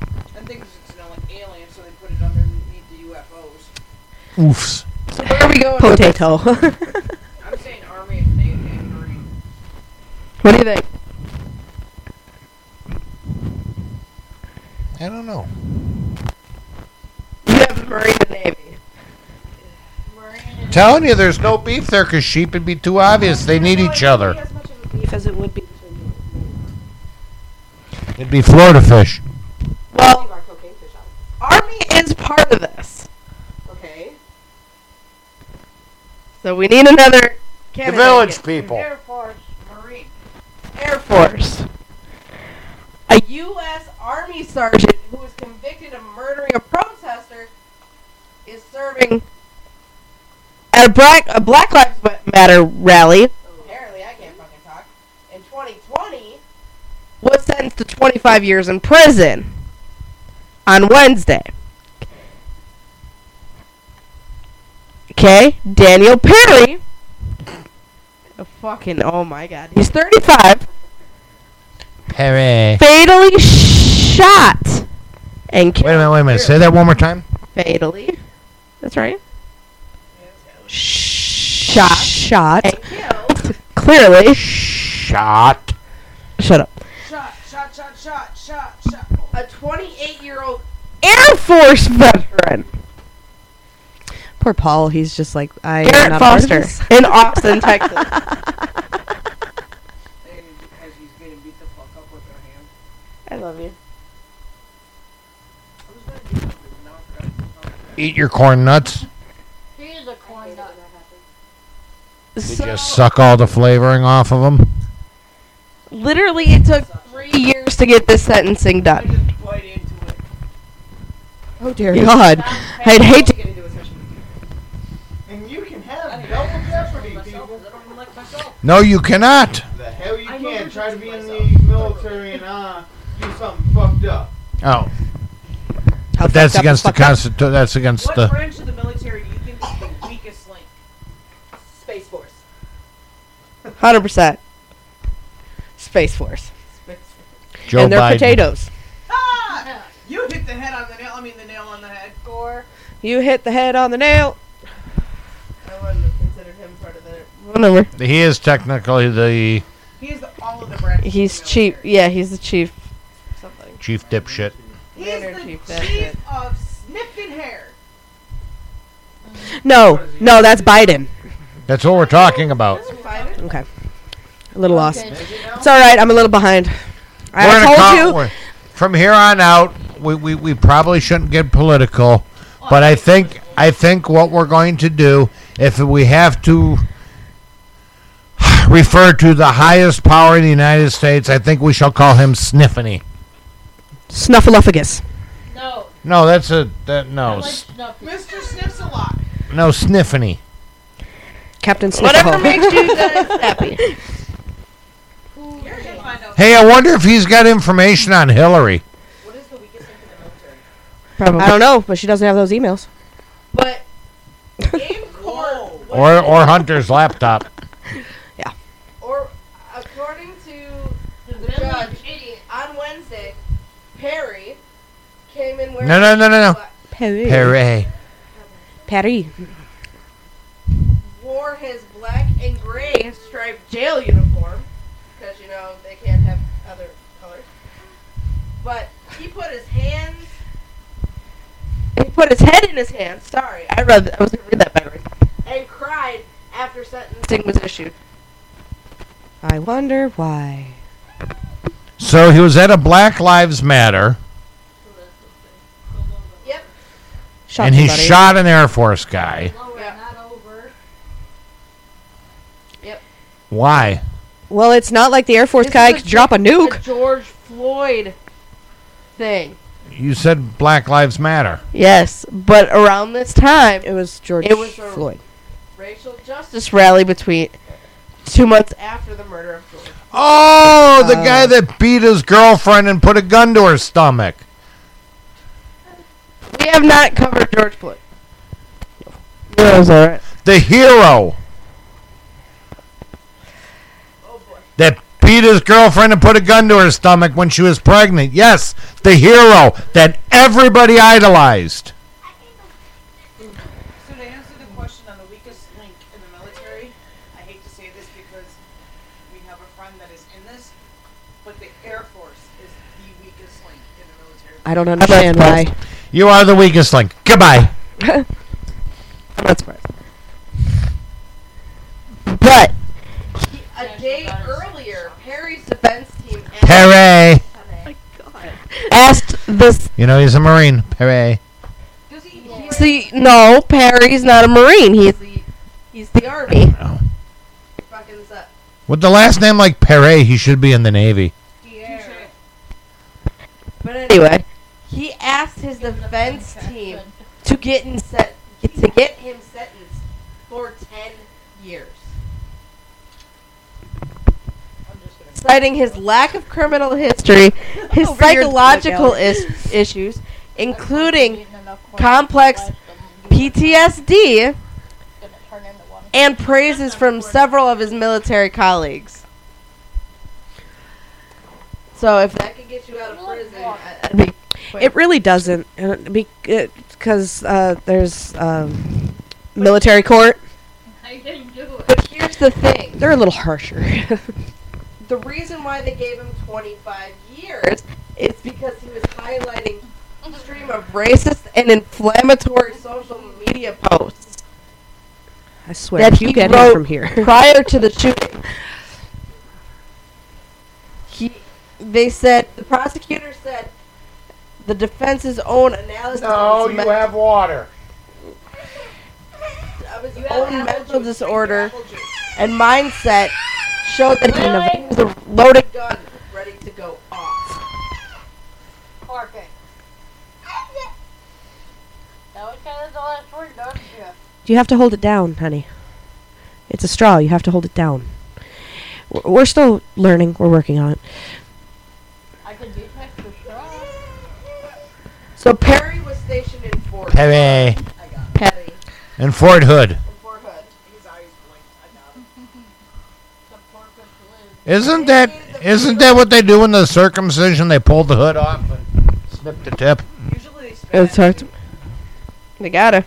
I think you know, like aliens, so they put it underneath the UFOs. Oofs. So where are we going? Potato. *laughs* *laughs* I'm saying Army and Navy and Marine. What do you think? I don't know. You have the Marine and Navy. Telling you, there's no beef there because sheep would be too obvious. They need each other. As much of a beef as it would be. It'd be Florida fish. Well, Army is part of this. Okay. So we need another The village people. Air Force, Marine. Air Force. A U.S. Army sergeant who was convicted of murdering a protester is serving at a Black, a Black Lives Matter rally. Apparently, I can't fucking talk. In 2020, was sentenced to 25 years in prison on Wednesday. Okay, Daniel Perry. A fucking oh my god, he's 35 Perry. fatally shot and Wait a minute, wait a minute. Say that one more time. Fatally. That's right. Shot. Shot. And killed. Clearly. Shot. Shut up. Shot, shot, shot, shot, shot, shot. A 28 year old Air Force veteran. Poor Paul. He's just like I. am Garrett not a part of Foster this. *laughs* in *laughs* Austin, Texas. And as he's getting beat the fuck up with their hand. I love you. I was gonna do something, but now I forgot to tell you. Eat your corn nuts. He is a corn nut. Did So, you suck all the flavoring off of them? literally, it took three years to get this sentencing done. just bite into it. Oh dear God. I'd hate to. Get into a session with you. And you can have double jeopardy, people. No, you cannot. The hell you can. Try to be in the military and uh, do something fucked up. Oh, How but that's fucked up against is the fucked up. constitution. That's against What the. branch of the military do you think is the weakest link? Space Force. 100%. Space Force. Joe and they're Biden. potatoes. Ah! You hit the head on the nail. I mean, the nail on the head. Gore. You hit the head on the nail. Of the. Whatever. He is technically the He's the, all of the branches. He's chief. Yeah, he's the chief. Something. chief dipshit. He's Commander the chief, chief, of sniffing hair. No, no, that's Biden. That's what we're talking about. Okay. A little lost. It's all right. I'm a little behind. We're I gonna told call- you. From here on out, we, we, we probably shouldn't get political, but I think I think what we're going to do, if we have to refer to the highest power in the United States, I think we shall call him Sniffany. Snuffleupagus. No. No, that's a that no like. Mr. Sniffs a lot. no Sniffany. Captain Sniffle. Whatever makes you guys *laughs* happy. You're gonna find out. Hey, I wonder if he's got information on Hillary. What is the weakest link in the military? Probably. I don't know, but she doesn't have those emails. But *laughs* in court, Or or Hunter's laptop. or according to The the village judge on Wednesday, Perry came in wearing No, no, no, no, no. Perry. Perry. Perry. wore his black and gray striped jail uniform because you know they can't have other colors. But he put his hands. He put his head in his hands. Sorry, I read. I was gonna read that better. And cried after sentencing was issued. I wonder why. So he was at a Black Lives Matter, Yep. Shot and he somebody. shot an Air Force guy. Lower, Yeah. not over. Why? Well, it's not like the Air Force This guy is could drop a nuke. George Floyd thing. You said Black Lives Matter. Yes, but around this time, It was George It was a- Floyd. racial justice rally between two months after the murder of George. Oh, the Uh. guy that beat his girlfriend and put a gun to her stomach. We have not covered George Floyd. No, it's alright. The hero that beat his girlfriend and put a gun to her stomach when she was pregnant. Yes, the hero that everybody idolized. So to answer the question on the weakest link in the military, I hate to say this because we have a friend that is in this, but the Air Force is the weakest link in the military. I don't understand why. You are the weakest link. Goodbye. I'm not surprised. But he, a day earlier, Perry's defense team asked, Perry. *laughs* asked this. You know he's a Marine. Perry. He's the no. Perry's not a Marine. He's the he's the Army. Oh. With the last name like Perry, he should be in the Navy. But anyway, he asked his defense team to get in set to get him sentenced for ten years, citing his lack of criminal history, *laughs* his psychological is- issues, including complex PTSD, and praises from several of his military colleagues. So if that could get you out of prison, I'd be It really doesn't, because uh, there's um, military court. *laughs* I didn't do it. But here's the thing. They're a little harsher. *laughs* The reason why they gave him 25 years is because he was highlighting a stream of racist and inflammatory social media posts I swear, that you get him from here. *laughs* prior to the shooting. He, they said the prosecutor said the defense's own analysis of his men- water. of his own mental disorder and mindset showed that he was a loaded gun ready to go off. Parking. That was kind of the last word, don't you? You have to hold it down, honey. It's a straw. You have to hold it down. We're- We're still learning. We're working on it. I could be extra strong. So Perry was stationed in Fort Perry. Petty And Fort Hood. in Fort Hood. His eyes blinked. I got him. Support the police. Isn't that isn't that what they do in the circumcision? They pull the hood off and snip the tip. Usually they It's hard to. They gotta.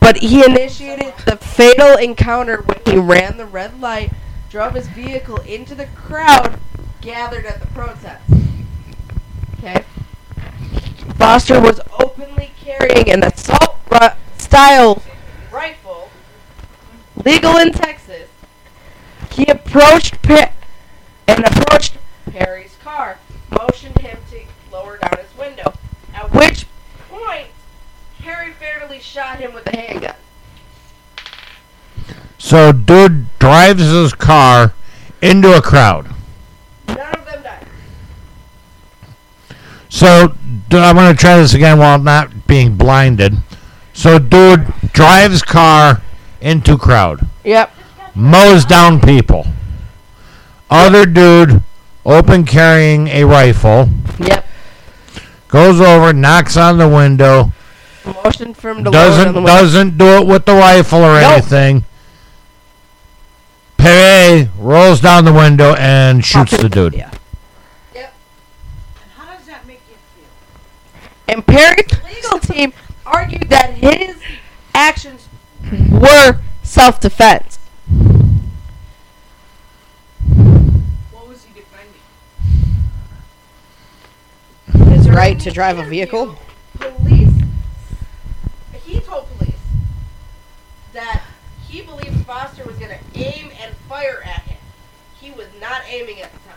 But he initiated the fatal encounter when he ran the red light, drove his vehicle into the crowd gathered at the protest. Okay? Foster was openly carrying an assault ri- style rifle, legal in Texas. He approached Pe- and approached Perry's car, motioned him to lower down his window. At which point, Perry fatally shot him with a handgun. So dude drives his car into a crowd. None of them died. So d- I'm gonna try this again while not being blinded. So dude drives car into crowd, Yep. mows down people. Other dude, open carrying a rifle, Yep. goes over, knocks on the window, Motioned for him to doesn't the window. doesn't do it with the rifle or Nope. anything. Perry rolls down the window and shoots the dude. Yeah. And how does that make you feel? And Perry's legal team argued that his actions were self-defense. What was he defending? His right to drive a vehicle. Police. He told police that he believed Foster was going to aim and fire at him. He was not aiming at the time.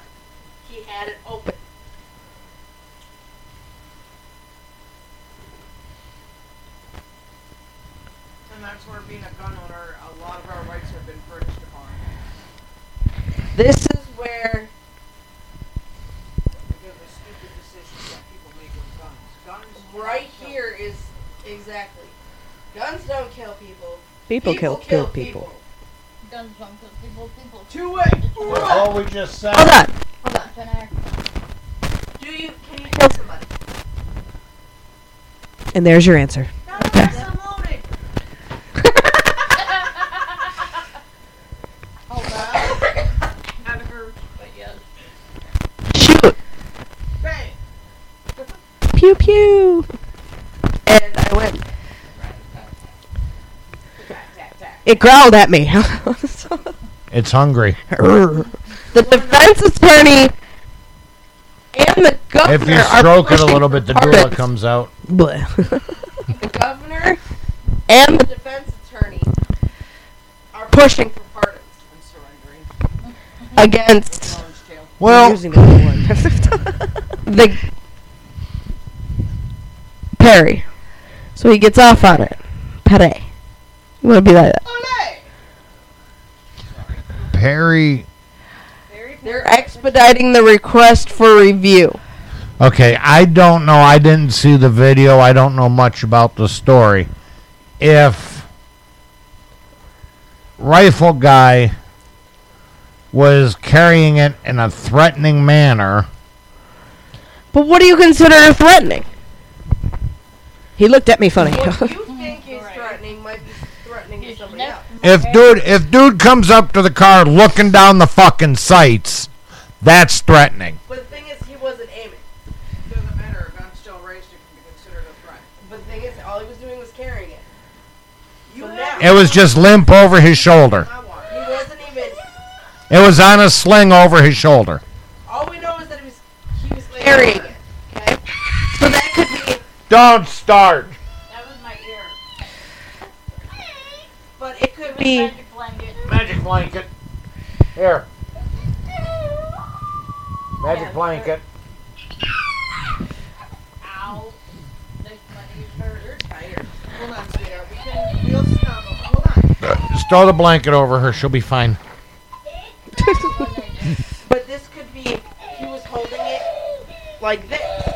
He had it open. And that's where being a gun owner, a lot of our rights have been infringed upon. This is where Because of stupid decisions that people make with guns. Guns right here is exactly. Guns don't kill people. People kill kill people. Guns don't kill people. People. Two way. Oh, we just said. Hold on. Hold on. Can Do you can you kill somebody? And there's your answer. That's unloaded. Oh wow. That hurt, but yes. Shoot. Bang. Pew pew. And I went. It growled at me. *laughs* It's hungry. the defense attorney and the governor. If you are stroke it a little bit, the for doula comes out. Bleh. The governor and the defense attorney are Pushing for pardons I'm surrendering. against Well, the *laughs* the Perry. So he gets off on it. Perry. You want to be like that? Perry. They're expediting the request for review. Okay, I don't know. I didn't see the video. I don't know much about the story. If rifle guy was carrying it in a threatening manner, But what do you consider threatening? He looked at me funny. What *laughs* you think is threatening might be threatening to somebody else. if dude if dude comes up to the car looking down the fucking sights, that's threatening. But the thing is, he wasn't aiming. Doesn't matter. A gun still raised. It can be considered a threat. But the thing is, all he was doing was carrying it. You So now- It was just limp over his shoulder. I want. He wasn't even. It was on a sling over his shoulder. All we know is that he was he was carrying it. Okay. So that could be. Don't start. That was my ear. But it could be. magic blanket. Magic blanket. Here. Magic blanket. Ow. This money's hurt. You're. Hold on, sweetheart. We can. We'll stop. Hold on. Just throw the blanket over her. She'll be fine. *laughs* But this could be. He was holding it like this.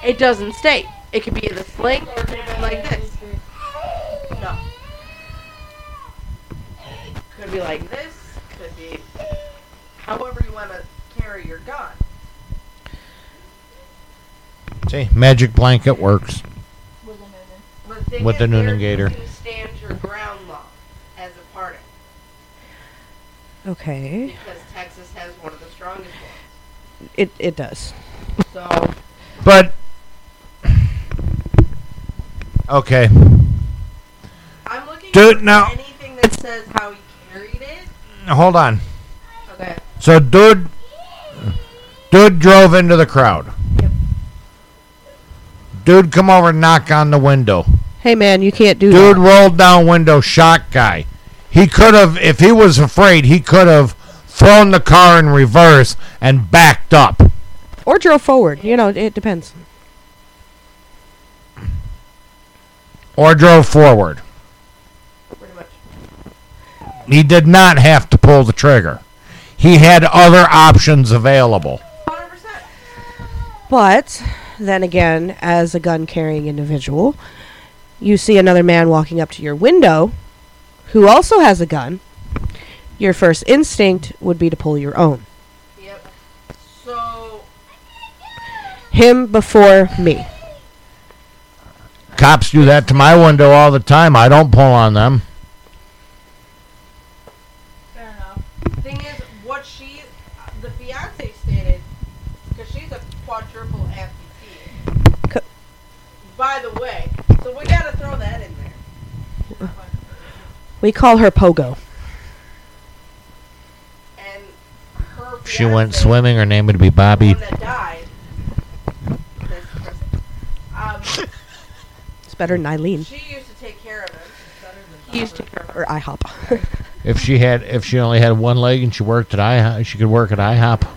Like. It doesn't state. It could be in the sling or it could have like this. No. Could be like this. Could be. However you want to carry your gun. See, magic blanket works. With a noonan. The thing With the Noonan Gator. You stand your ground law as a pardon okay. because Texas has one of the strongest ones. It it does. So But okay, I'm looking Dude, for now- anything that says how he carried it. hold on. Okay. So dude, dude drove into the crowd. Yep. Dude, come over and knock on the window. Hey man, you can't do that. Dude that. rolled down window, shot guy. He could have, if he was afraid, he could have thrown the car in reverse and backed up. Or drove forward. You know, it depends. Or drove forward. Pretty much. He did not have to pull the trigger. He had other options available. 100%. But then again, as a gun carrying individual, you see another man walking up to your window who also has a gun. Your first instinct would be to pull your own. Yep. So Him before me. Cops do that to my window all the time. I don't pull on them. Fair enough. thing is, what she, the fiance stated, because she's a quadruple amputee. Co- By the way, so we gotta throw that in there. We call her Pogo. And her She went fiancé, swimming. Her name would be the Bobby. one that died. That's depressing. Um, It's better than Eileen. she used to take care of him. He used to take care of her. Or IHOP. *laughs* If she had, if she only had one leg and she worked at IHOP, she could work at IHOP. *laughs*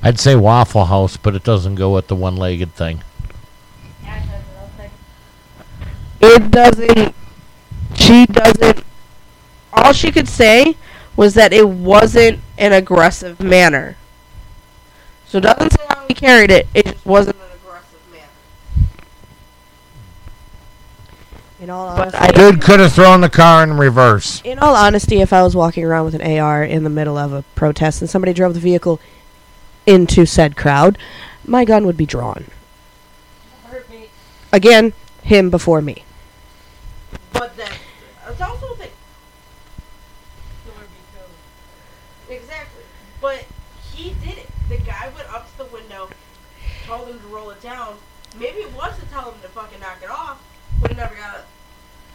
I'd say Waffle House, but it doesn't go with the one-legged thing. Ash has nothing. it doesn't. She doesn't. All she could say was that it wasn't an aggressive manner. So it doesn't say how he carried it. It just wasn't. an aggressive manner. In all But honesty, I- Dude could have thrown the car in reverse. in all honesty, if I was walking around with an AR in the middle of a protest and somebody drove the vehicle into said crowd, my gun would be drawn. Hurt me. Again, him before me. But then, it's also the exactly. But he did it. The guy went up to the window, told him to roll it down. Maybe it was to tell him to fucking knock it off, but he never got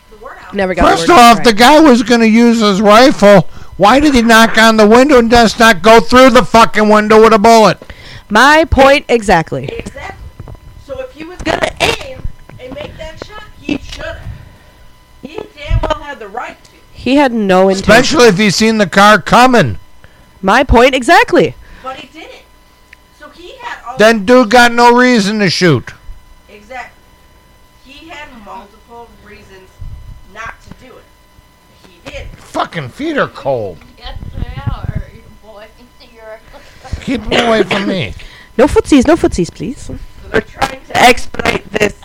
the word out. Never got First word off, right. the guy was going to use his rifle. Why did he knock on the window and just not go through the fucking window with a bullet? My point exactly. Exactly. So if he was gonna aim and make that shot, he should have. He damn well had the right to. He had no intention. Especially if he's seen the car coming. My point exactly. But he didn't. So he had all Then dude got no reason to shoot. Exactly. He had multiple reasons not to do it. He did. Fucking feet are cold. Get out, you boy. *laughs* You're Keep them away from me. *laughs* No footsies, no footsies, please. So they're trying to expedite this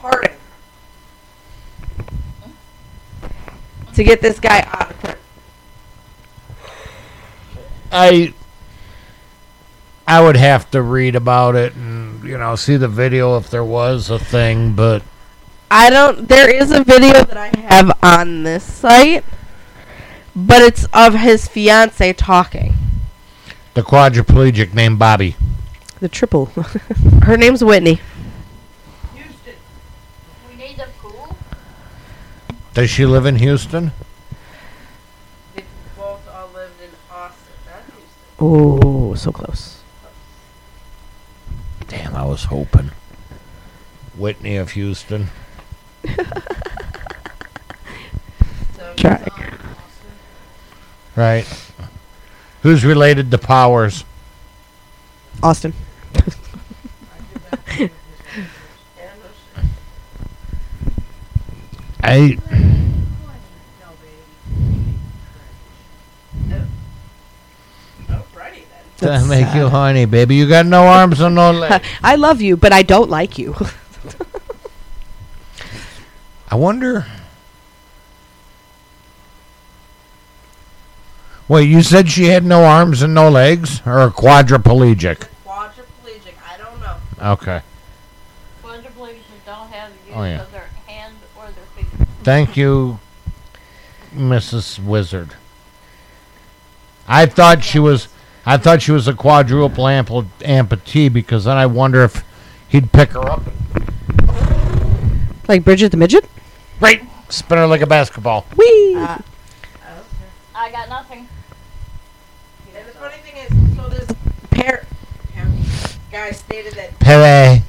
pardon to get this guy out of prison. I I would have to read about it and you know see the video if there was a thing, but I don't. There is a video that I have on this site, but it's of his fiance talking. the quadriplegic named Bobby. The triple. *laughs* Her name's Whitney. Houston. We need the pool. Does she live in Houston? They both all lived in Austin, not Houston. Oh, so close. Damn, I was hoping. Whitney of Houston. *laughs* So Try. Right. Who's related to Powers? Austin. yeah. I that That's make you sad. horny, baby. You got no arms and no *laughs* legs. I love you, but I don't like you. I wonder. Wait, you said she had no arms and no legs, or a quadriplegic? Quadriplegic, I don't know. Okay. Quadriplegics don't have the use Oh, yeah. of their hand or their feet. Thank you, Mrs. Wizard. I thought she was. I thought she was a quadruple ample amputee because then I wonder if he'd pick her up like Bridget the midget. right spin her like a basketball. Wee. Uh, I got nothing. and the funny thing is, so this pair, guy stated that Perry.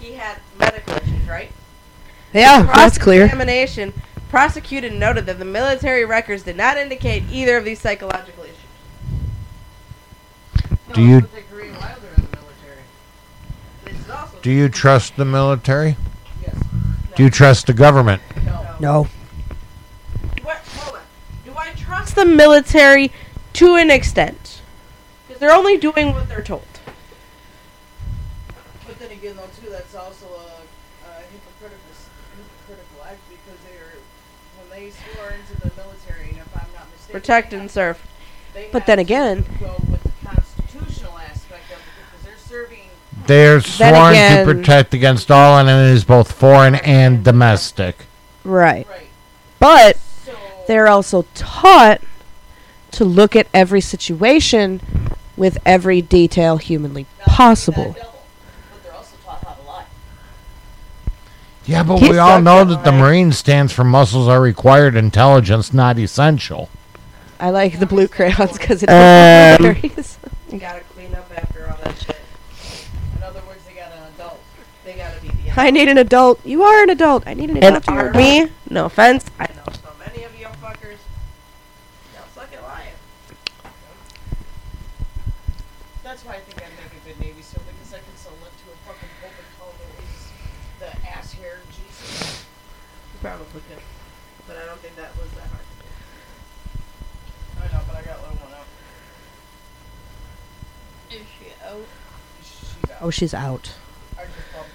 he had medical issues, right? yeah, that's clear. Examination. Prosecutor noted that the military records did not indicate either of these psychological issues. Do you But they Korean Wilder in the military. This is also do you trust the military? Yes. Do you trust the government? No. No. What? Hold on. Do I trust the military to an extent? Because they're only doing what they're told. But then again, though, too, that's also a, a hypocritical, hypocritical act because they're when they swore into the military, and if I'm not mistaken, Protect and serve. they But then again- go with the constitutional aspect of it because they're sworn again- to protect against all enemies, both foreign and domestic. Right. Right. But So they're also taught to look at every situation with every detail humanly possible. that double, but they're also taught how to lie. Yeah, but He's we all know that the? Marine stands for muscles are required, intelligence not essential. I like the blue crayons because it's Um, blueberries. You gotta clean up after all that shit. In other words, they got an adult. They gotta be the I need an adult. You are an adult. I need an An adult. You're an army, no offense, I know so many of you fuckers. Y'all suck at lying. That's why I think I'd make a good Navy SEAL because I can sell it to a fucking pope and call those the ass hair Jesus. You probably could. But I don't think that was that hard to do. I know, but I got little one out. Is she out? She's Oh, she's out. I just bumped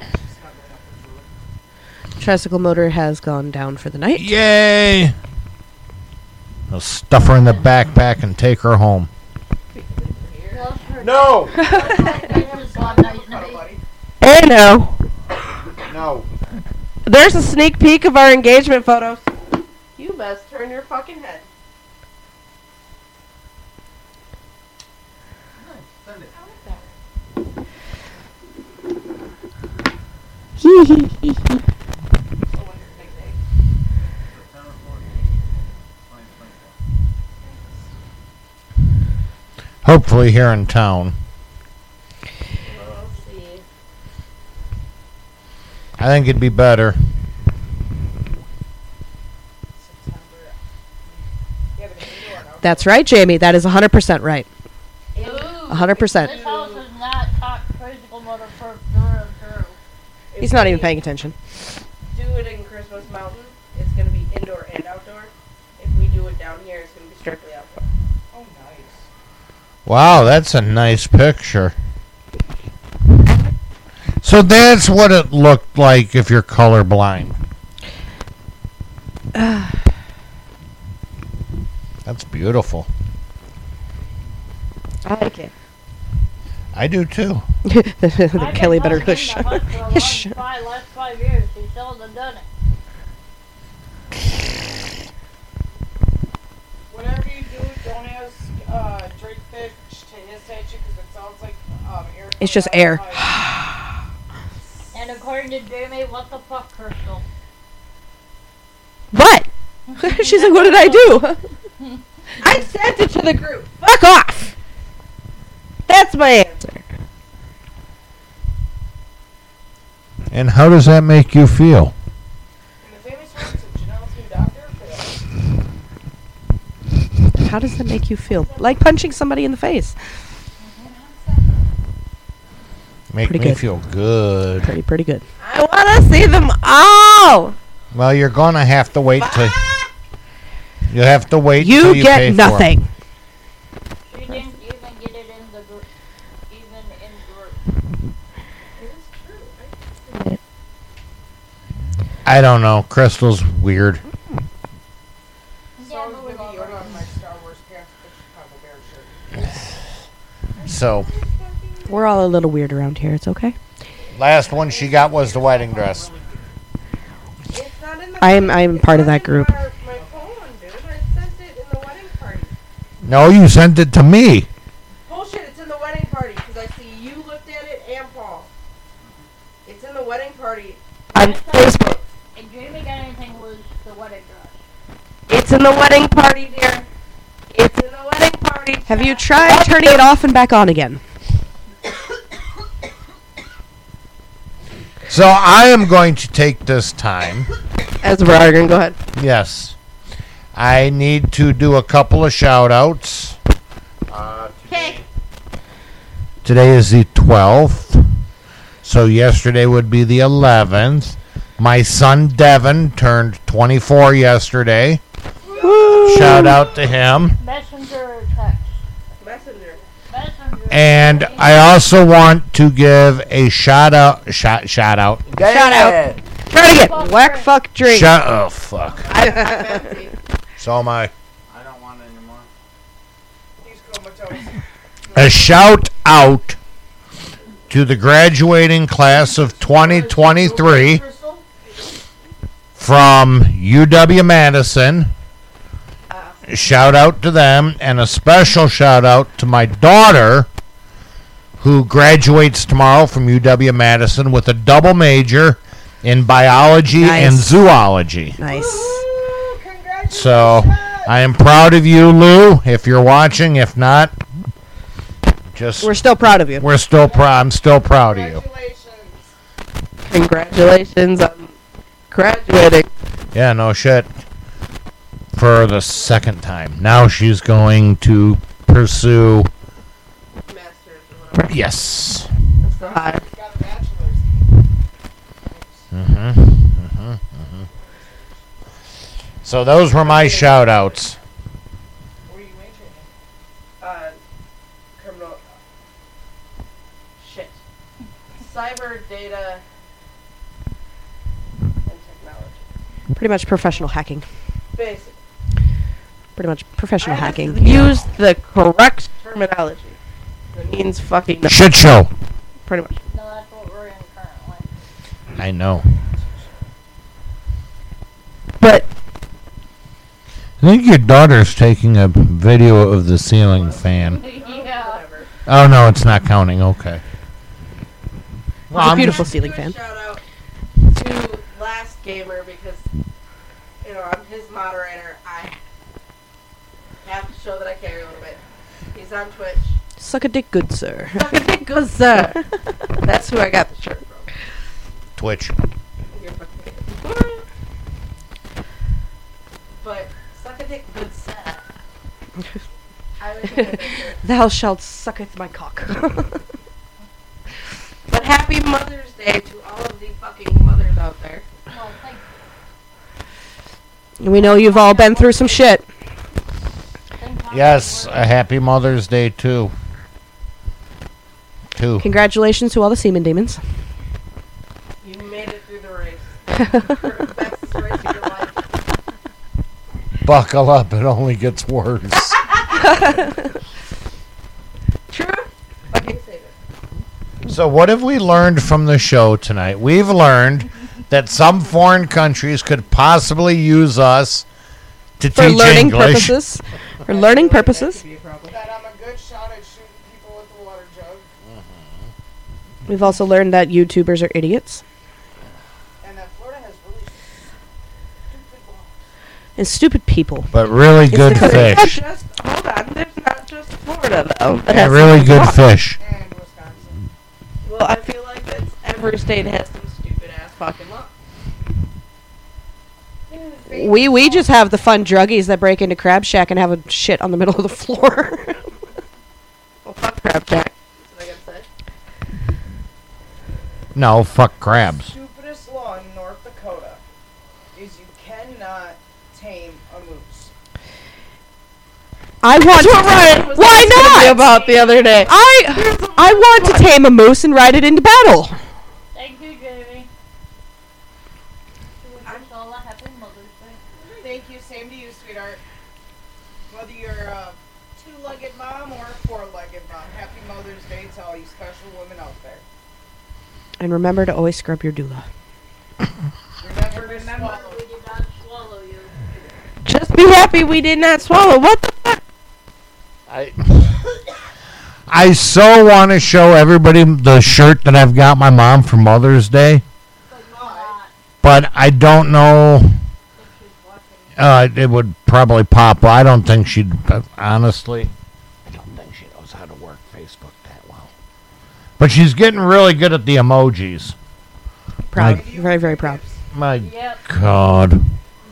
her. She she's snuggling up her food. Tricycle motor has gone down for the night. Yay! I'll stuff her in the backpack and take her home. No! Cuddle *laughs* buddy. Hey, no. No. There's a sneak peek of our engagement photos. You best turn your fucking head. Send it. So when's your big day? September 14th, 2024. *laughs* Hopefully here in town. I think it'd be better. That's right, Jamie. That is 100% right. Ooh, 100%. This house is not top tricycle motor for through and through. If He's not even paying attention. Do it in Christmas Mountain. It's gonna be indoor and outdoor. If we do it down here, it's gonna be strictly outdoor. Oh, nice. Wow, that's a nice picture. So that's what it looked like if you're colorblind. *sighs* That's beautiful. I like it. I do too. *laughs* the Kelly better hush. *laughs* Hush. five, last five years, he still hasn't done it. Whatever you do, don't ask uh, Drake Fish to his statue because it sounds like um, air. It's just air. of the pipe. And according to Jamie, what the fuck, Crystal? What? *laughs* She's like, what did I do? I sent it to the group. Fuck off! That's my answer. And how does that make you feel? And the famous words of Janelle's new doctor. Phil. How does that make you feel? Like punching somebody in the face. Make Pretty me good. feel good. Pretty, pretty good. I want to see them all. Well, you're gonna have to wait till you have to wait You you get for nothing. She didn't even get it in the group. Even in group. it. I don't know. Crystal's weird. So Yeah, is but we Baby love her. Yoda on my Star Wars Pants of the Chicago Bear shirt. So We're all a little weird around here. It's okay. last one she got was the wedding dress. It's not in the I'm I'm part of that group. My, my phone, dude. I sent it in the wedding party. No, you sent it to me. Bullshit. It's in the wedding party because I see you looked at it and Paul. It's in the wedding party. On Facebook. It's in the wedding party, dear. It's in the wedding party. Have you tried turning it off and back on again? So I am going to take this time. As we're arguing, go ahead. Yes. I need to do a couple of shout outs. Uh, Okay. Today is the 12th. So yesterday would be the 11th. My son Devin turned 24 yesterday. Shout out to him. Messenger or text? Messenger. Messenger. And I also want to give a shout out shout shout out. Shout out. Try it again. Whack, fuck, drink. Shout oh fuck. *laughs* So am I. I don't want it anymore. He's comatose. A shout out to the graduating class of 2023 from UW Madison. Shout out to them, and a special shout out to my daughter, who graduates tomorrow from UW Madison with a double major in biology and zoology. Nice. So I am proud of you, Lou. If you're watching, if not, just We're still proud of you. we're still proud. I'm still proud of you. Congratulations. Congratulations on graduating. Yeah, no shit. For the second time. Now she's going to pursue. Masters. Yes. That's the high. He's got a bachelor's. Mm-hmm. Mm-hmm. Mm-hmm. So those were my shout outs. What are you majoring in? Uh, criminal. Shit. cyber data and technology. Pretty much professional hacking. Basically. Pretty much professional I hacking. to Use the correct terminology. That means fucking no- Shit show. Pretty much. No, that's what we're in currently. I know. But I think your daughter's taking a video of the ceiling fan. *laughs* yeah. Oh no, it's not counting. Okay. Well, It's a I'm beautiful just- ceiling fan. Shout out to Last Gamer because you know I'm his moderator. I have to show that I care a little bit. He's on Twitch. Suck a dick, good sir. Suck a dick, good sir. That's who I got the shirt from. Twitch. You're fucking- But suck a dick, good sir. *laughs* I would think of it. Thou shalt sucketh my cock. *laughs* But happy Mother's Day to all of the fucking mothers out there. Well, thank we know you've all been through some shit. Thank God Yes, a happy Mother's Day too. Two. Congratulations to all the semen demons. You made it through the race. The best race of your life. Buckle up, it only gets worse. *laughs* True? Fucking save it. so, what have we learned from the show tonight? We've learned that some foreign countries could possibly use us to For learning English. purposes. For learning purposes. That I'm a good shot at shooting people with the water jug. Mm-hmm. We've also learned that YouTubers are idiots. And that Florida has really stupid laws. And stupid people. But really It's good the- fish. just, hold on, there's not just Florida though. that Yeah, really good laws. fish. And Wisconsin. Well, I feel like that's every state has some stupid ass fucking law. We we just have the fun druggies that break into Crab Shack and have a shit on the middle of the floor. *laughs* Well, fuck Crab Jack. That's what I gotta say. No, fuck crabs. Stupidest law in North Dakota is you cannot tame a moose. I want to, Ryan was Why not? about the other day. I I want to tame a moose and ride it into battle. Thank you, Jamie. To wish us all a happy Mother's Day. Thank you, same to you, sweetheart. Whether you're a two-legged mom or a four-legged mom, happy Mother's Day to all you special women out there. And remember to always scrub your doula. Remember to swallow. We did not swallow you. Just be happy we did not swallow. What the fuck? I I so want to show everybody the shirt that I've got my mom for Mother's Day, But I don't know. If she's watching. Uh, it would probably pop. I don't think she'd. Honestly, I don't think she knows how to work Facebook that well. But she's getting really good at the emojis. Proud. My- Very very proud. My Yep. God.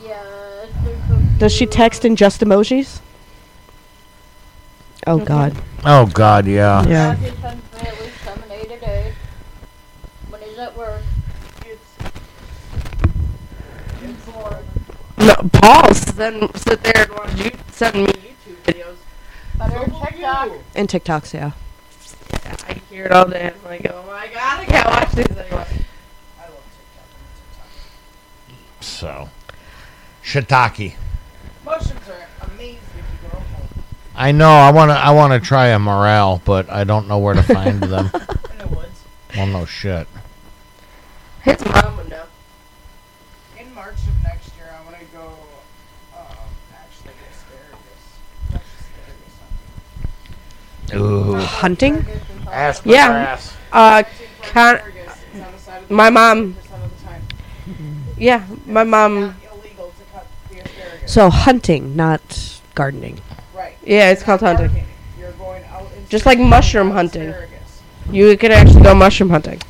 Yeah. it's been cooked Does she text in just emojis? Oh God. Oh God, yeah. Yeah. Roger sends me at least seven, eight a day. When he's at work. It's, It's bored. No, Paul then sit there and watch you send me YouTube videos. But so her TikTok. you. And TikToks, yeah. I hear it all day. I'm like, oh my god, I can't watch these anymore. I love TikTok. I'm a TikTok. So, shiitake. Mushrooms are amazing if you grow home. I know. I want to. I want to try a morel, but I don't know where to find them. *laughs* In the woods. Well, no shit. His mom it's on the side of the my mom- 50% of the time. yeah, my mom. Not illegal to cut the asparagus. So hunting, not gardening. right. Yeah, it's called hunting. gardening. You're going out into Just like mushroom hunting. You can actually go mushroom hunting.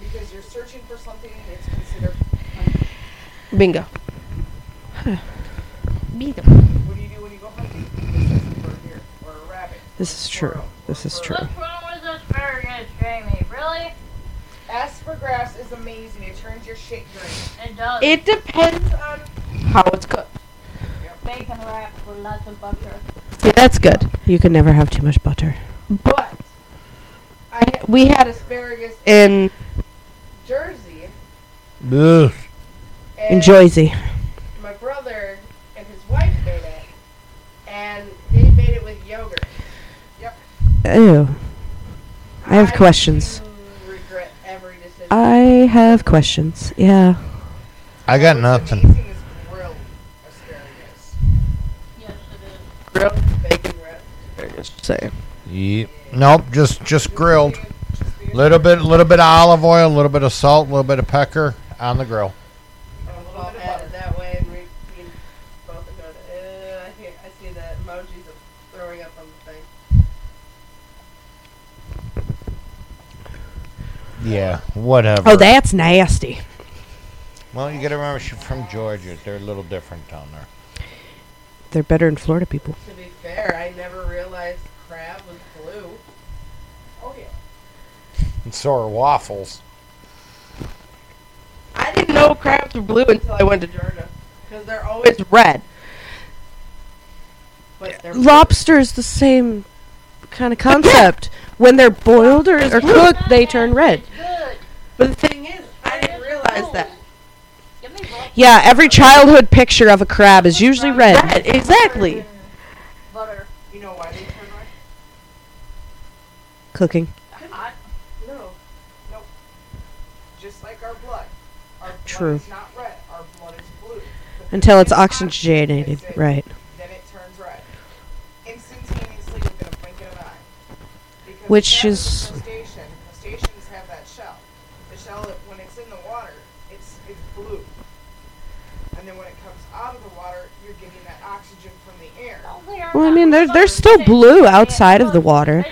Because you're searching for something it's considered hunting. Bingo. What do you do when you go hunting? You're searching for a deer or a rabbit. This is true. This is true. What's wrong with asparagus, Jamie? Really? Aspergrass is amazing. It turns your shit green. It does. It depends on how it's cooked. Bacon wrapped with lots of butter. See, that's good. You can never have too much butter. But I we had asparagus in Jersey. Ugh. In Jersey. My brother and his wife made it, and they made it with yogurt. Ew. I have questions. do regret every decision. I have questions. Yeah. I got nothing. Grilled asparagus. Yes, it is. grilled bacon wrapped. Say. Yep. Nope, just just grilled. Little bit, little bit of olive oil, a little bit of salt, a little bit of pecker on the grill. I'll add it that way, and we, we both are going. Uh, I, hear, I see the emojis of throwing up on the thing. Yeah, whatever. Oh, that's nasty. Well, you got to remember she's from Georgia. They're a little different down there. They're better in Florida people. To be fair, I never realized crab was blue. Oh yeah. And so are waffles. I didn't know crabs were blue until I went to Georgia, because they're always red. But they're blue. Lobster's the same kind of concept. When they're boiled or, or cooked, they turn red. But the thing is, I didn't realize that. Give me butter. Yeah, every childhood picture of a crab is usually red. Red, exactly. Butter. You know why they turn red? Cooking. Hot. No. Just like our blood. Our blood True. is not red. Our blood is blue. Until it's oxygenated. Right. The air. Well, I mean, they're they're still blue outside of the water,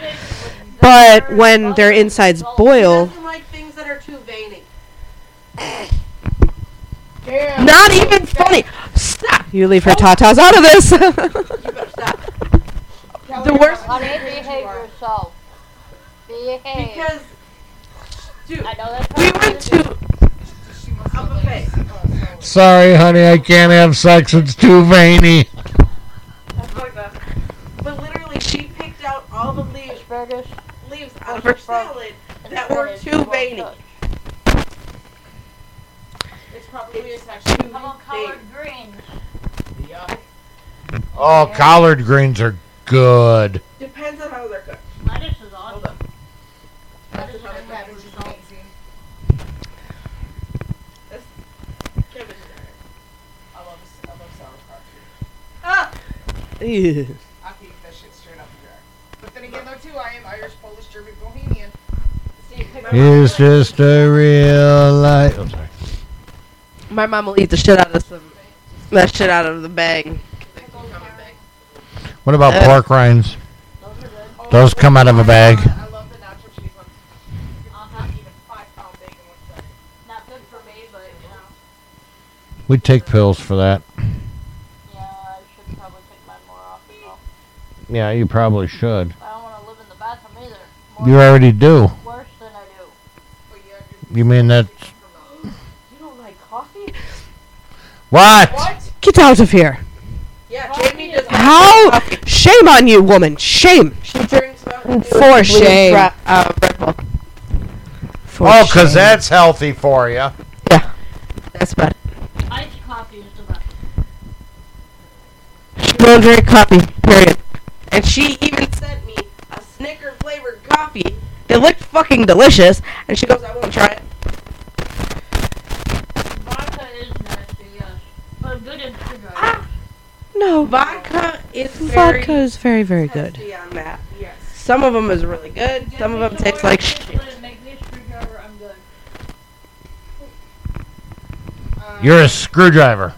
but when their insides boil, doesn't like things that are too veiny. Damn. Not even funny. Stop. you leave her tatas out of this. *laughs* You stop. The worst- Honey, how strange behave you are. yourself. Behave. Because, dude, I know that's we went to do. to She must a buffet. Sorry, honey, I can't have sex. It's too veiny. That's fucked up. But literally, she picked out all the leaves, Asparagus. leaves out of her salad that were too veiny. It's probably a section. How about collard greens? Yuck. Oh, collard greens are good. Depends on how they're cooked. Lettuce is awesome. Hold on. Lettuce How and that pepper is salt. amazing. Cabbage. I love, I love sauerkraut. Ah! Ew. *laughs* I can eat that shit straight up the jar. But then again, though, too, I am Irish, Polish, German, Bohemian. See, It's just a real life. I'm sorry. My mom will eat the shit out of some that shit out of the bag. What about Uh, pork rinds? Those are good. Those come out of a bag. I love the nacho cheese ones. Eat a five pound bacon one second. Not good for me, but you know. We take pills for that. Yeah, I should probably take mine more often though. Yeah, you probably should. I don't want to live in the bathroom either. More You already do. worse than I do. But yeah, good You mean that? You don't like coffee? What? What? Get out of here. Yeah, Jamie does. How? coffee. Shame on you, woman. Shame. She drinks Mountain Dew For with blue shame. dra- uh, Red Bull. For Oh, because shame. that's healthy for you. Yeah, that's bad. Iced coffee is the best. She won't drink coffee. Period. And she even sent me a Snicker flavored coffee. It looked fucking delicious, and she goes, "I won't try it." Vodka is nasty, yes. But good in screwdrivers. Ah. No, Vodka is very vodka is very, very good. testy on that. Yes. Some of them is really good. Get Some of them some taste like chips shit. and Make me a screwdriver, I'm good. You're a screwdriver.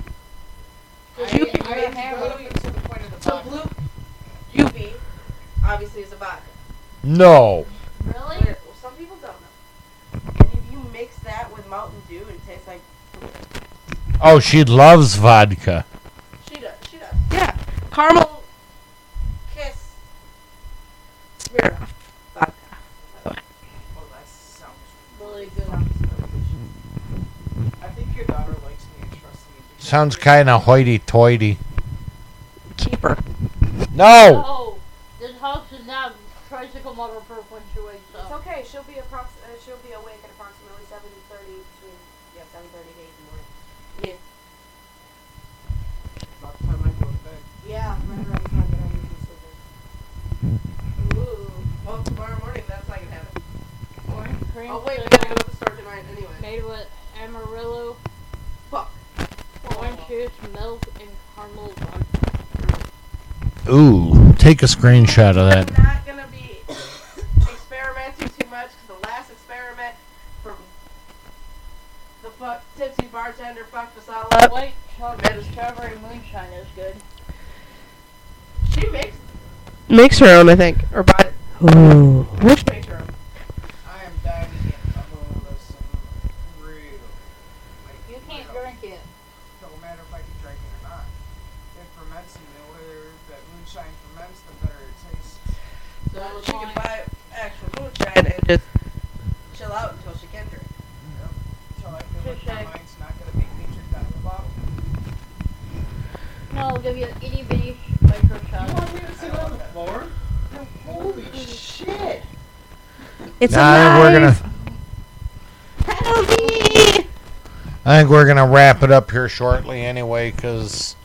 I, I am blue to the point of the So vodka. blue UV obviously is a vodka. No. Really? Well, some people don't know. And if you mix that with Mountain Dew, it tastes like Oh, she loves vodka. she does. She does. Yeah, caramel kiss. Smirnoff vodka. Oh, that sounds Really good. I think your daughter likes me and trusts me. Sounds kind of hoity-toity. Keep her. No. Oh, this house is not tricycle proof when she wakes It's okay. she'll be approx- uh, she'll be awake at approximately seven thirty between yeah seven thirty to eight in the morning. Yeah. About the time I go to bed. Yeah, right around the time that I usually sleep. Ooh. Well, tomorrow morning, that's not gonna happen. Orange cream Oh, wait, we soda gotta go to the store tonight anyway. made with Amarillo, Fuck. orange juice, milk, and caramel vodka. Ooh, take a screenshot of that. I'm not gonna be experimenting too much because the last experiment from the fuck tipsy bartender fucked us all up. White chocolate strawberry moonshine is good. She makes Makes her own, I think. or buy Ooh. which makes her. own. I am dying to get a bowl of some real. Like, You can't real- drink it. Don't matter if I can drink it or not. It ferments, and the way that moonshine ferments, the better it tastes. So she can buy actual moonshine and just chill out until she can drink. Yep. Until I feel like my Touche. mind's not gonna make me drink out of the bottle. No, I'll give you an itty bitty micro shot. me to sit on the floor? Holy shit! It's Nah, I think we're alive. gonna. Help me! I think we're gonna wrap it up here shortly anyway, cause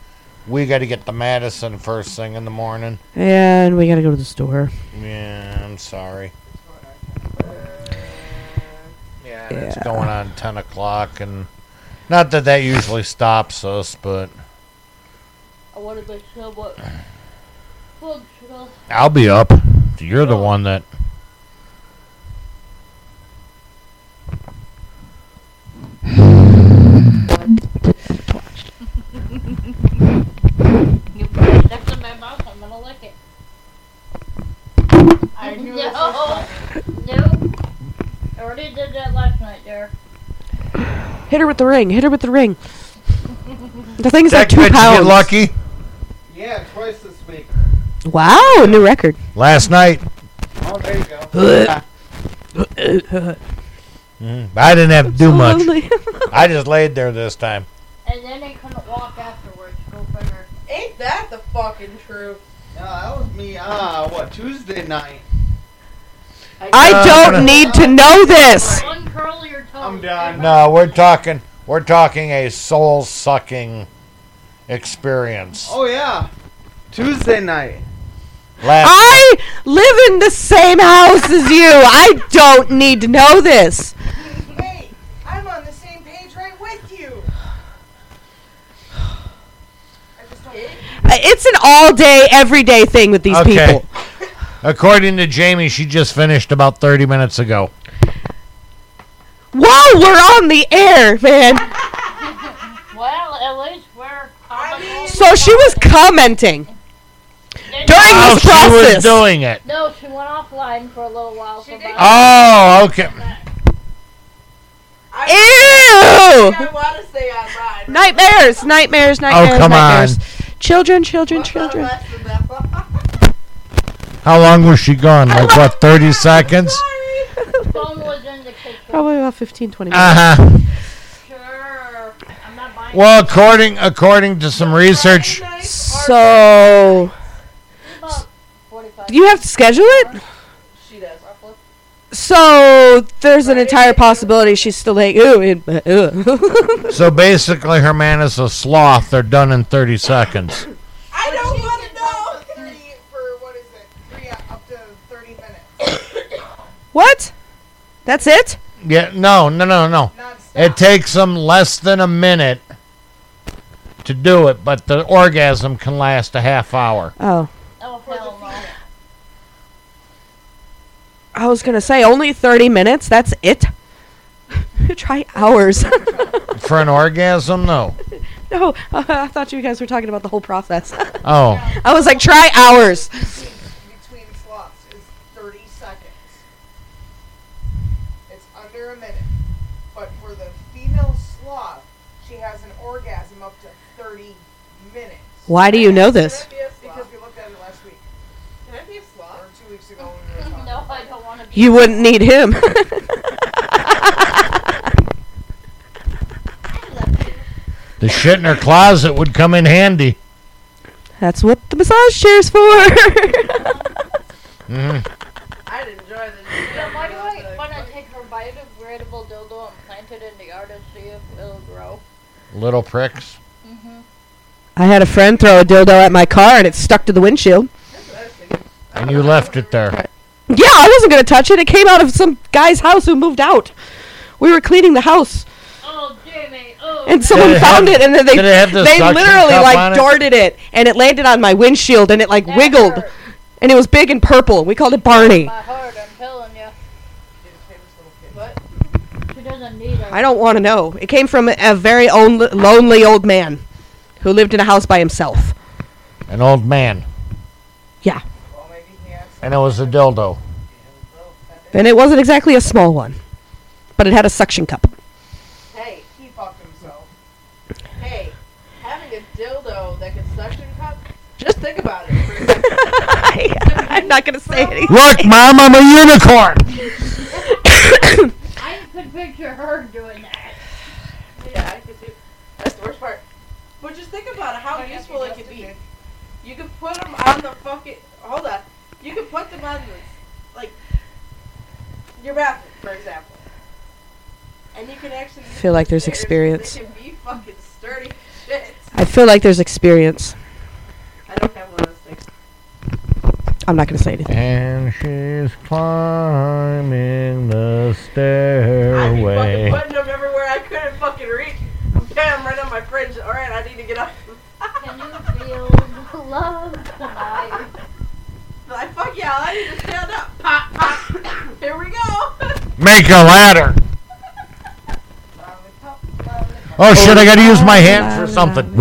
we got to get to Madison first thing in the morning. And we gotta go to the store. Yeah, I'm sorry. Yeah, and it's going on ten o'clock, and not that that usually stops us, but I wanted my somewhat functional. I'll be up. You're the one that. I *laughs* knew no. No. I already did that last night there. Hit her with the ring. Hit her with the ring. The thing's like That two bitch pounds. get lucky Yeah, twice this week. Wow, a new record. last night. Oh, there you go. *laughs* Mhm. I didn't have to do much. lonely. *laughs* I just laid there this time. And then they couldn't walk afterwards. Go figure. Ain't that the fucking truth? No, that was me. Ah, what Tuesday night? I Uh, don't need to know this. Uncurl your toes. I'm done. No, we're talking. We're talking a soul sucking experience. Oh yeah, Tuesday night. Last I live in the same house as you. I don't need to know this. Hey, I'm on the same page right with you. I just don't. Uh, It's an all day, everyday thing with these Okay. people. According to Jamie, she just finished about 30 minutes ago. Whoa, we're on the air, man. Well, at least we're comical. So she was commenting during Oh, this she was process. doing it. No, she went offline for a little while. She for did. Oh, okay. I, Ew! I want to stay outside. Nightmares, nightmares, nightmares, Oh, come nightmares. on. Children, children, children. less than that? How long was she gone? Like, what, 30 *laughs* seconds? Phone was in the kitchen. Probably about 15, 20 minutes. Uh huh. Sure. I'm not buying Well, according according to some research, So, about 45 you have to schedule it? She does. roughly. So, there's an entire possibility she's still like, ooh, it, uh, ooh. *laughs* so basically her man is a sloth. They're done in 30 seconds. I don't want to know. Thirty for what is it? Three uh, up to thirty minutes. what? That's it? Yeah, no, no, no, no. It takes them less than a minute to do it, but the orgasm can last a half hour. Oh. Oh, hell no. I was going to say, only 30 minutes? That's it? *laughs* Try hours. *laughs* For an orgasm, no. *laughs* no, I thought you guys were talking about the whole process. Oh, I was like, try hours. between slots is 30 seconds. It's under a minute. But for the female sloth, she has an orgasm up to 30 minutes. Why do you know this? Can I be a Because sloth? we looked at it last week. Can I be a Or sloth? two weeks ago when we were talking. No, I don't want to be. You wouldn't need him. *laughs* the shit in her closet would come in handy. That's what the massage chair's for. *laughs* *laughs* hmm I'd enjoy the. Yeah, why do I, why Or buy a degradable dildo and plant it in the yard and see if it'll grow. Little pricks. Mm-hmm. I had a friend throw a dildo at my car and it stuck to the windshield. And you left it there. Yeah, I wasn't gonna touch it. It came out of some guy's house who moved out. We were cleaning the house, Oh, Jamie. Oh. and someone it found have- it, and then they did it have the they literally like on it? darted it, and it landed on my windshield, and it like That wiggled, hurt. and it was big and purple. We called it Barney. My heart, I'm telling you. What? She doesn't need it. I don't want to know. It came from a very own, lonely old man who lived in a house by himself. An old man. Yeah, Well, maybe he has. And it was a dildo. and it wasn't exactly a small one, but it had a suction cup. Hey, he fucked himself. Hey, having a dildo that can suction cup. Just think about it. For a second. *laughs* I, I'm not gonna say anything. Look, Mom, I'm a unicorn! I could picture her doing that. yeah, I could do. That's the worst part. But just think about it, how useful it could be. You could put them on the fucking. Hold on. You could put them on the, like, your bathroom, for example. And you can actually. use Feel like there's stairs. experience. They can be fucking sturdy shit. I feel like there's experience. I don't have one of those things. I'm not gonna say anything. And she's climbing the I'd be fucking putting them everywhere I couldn't fucking reach. Damn, right on my fridge. Alright, I need to get up. Can you feel the love tonight? Like, fuck yeah, I need to stand up. Pop, pop. *coughs* Here we go. Make a ladder. Oh shit, I gotta use my hands for something.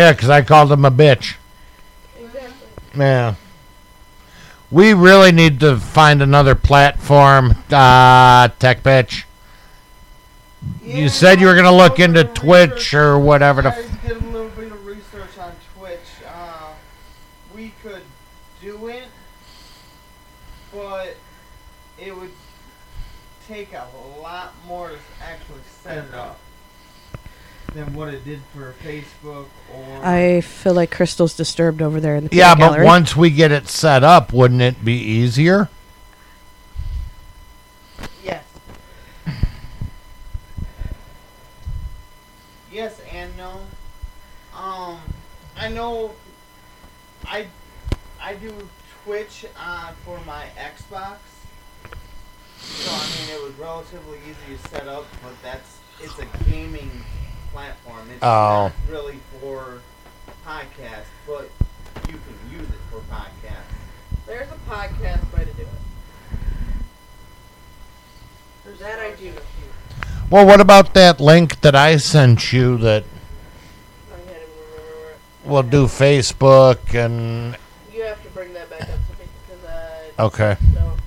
Yeah, 'cause I called him a bitch. Exactly. Yeah. We really need to find another platform, uh, tech bitch. You said you were gonna look into Twitch or whatever. I F- did a little bit of research on Twitch. Uh, we could do it, but it would take a lot more to actually set it up than what it did for Facebook. I feel like Crystal's disturbed over there in the yeah, but gallery. once we get it set up, wouldn't it be easier? Yes. Yes and no. Um, I know. I I do Twitch uh, for my Xbox, so I mean it was relatively easy to set up. But that's it's a gaming platform. It's Oh. not really for podcasts, but you can use it for podcasts. There's a podcast way to do it. That I do. Well, what about that link that I sent you that I can't even remember where. will do Facebook and You have to bring that back up to me because I okay. don't.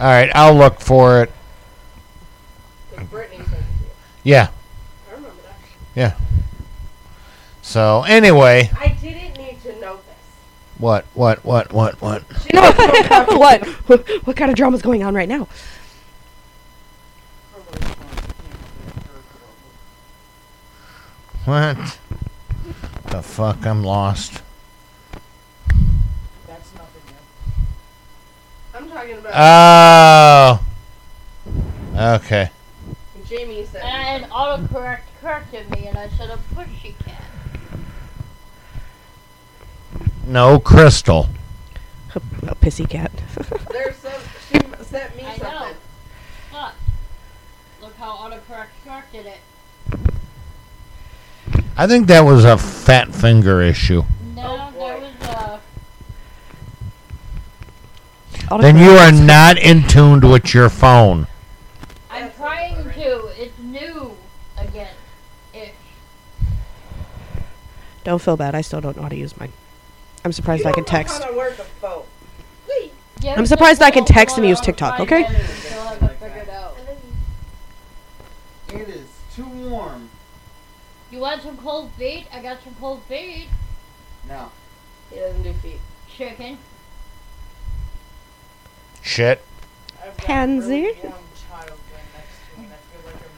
All right, I'll look for it. Because Brittany sent it to you. Yeah, I remember that. yeah. So anyway, I didn't need to know this. what, what, what, what, what? *laughs* what? *laughs* what? What kind of drama's going on right now? What? The fuck? I'm lost. That's nothing new. I'm talking about Oh. Okay. Jamie said. And autocorrect corrected me, and I said a pushy cat. No, Crystal. A pissy cat. *laughs* There's some. She sent me I something. know. Look. Look how autocorrect corrected it. I think that was a fat finger issue. No, there was a. Then you are not in tuned with your phone. I'm trying to. It's new again. Ish. Don't feel bad. I still don't know how to use mine. I'm surprised You I can don't know text. How to work a phone. Yeah, I'm surprised I can text and use TikTok, okay? and we still haven't figured out. It is too warm. You want some cold feet? I got some cold feet. No. He doesn't do feet. Chicken. Shit. I've got a Pansy. really warm child right next to me, and I feel like I'm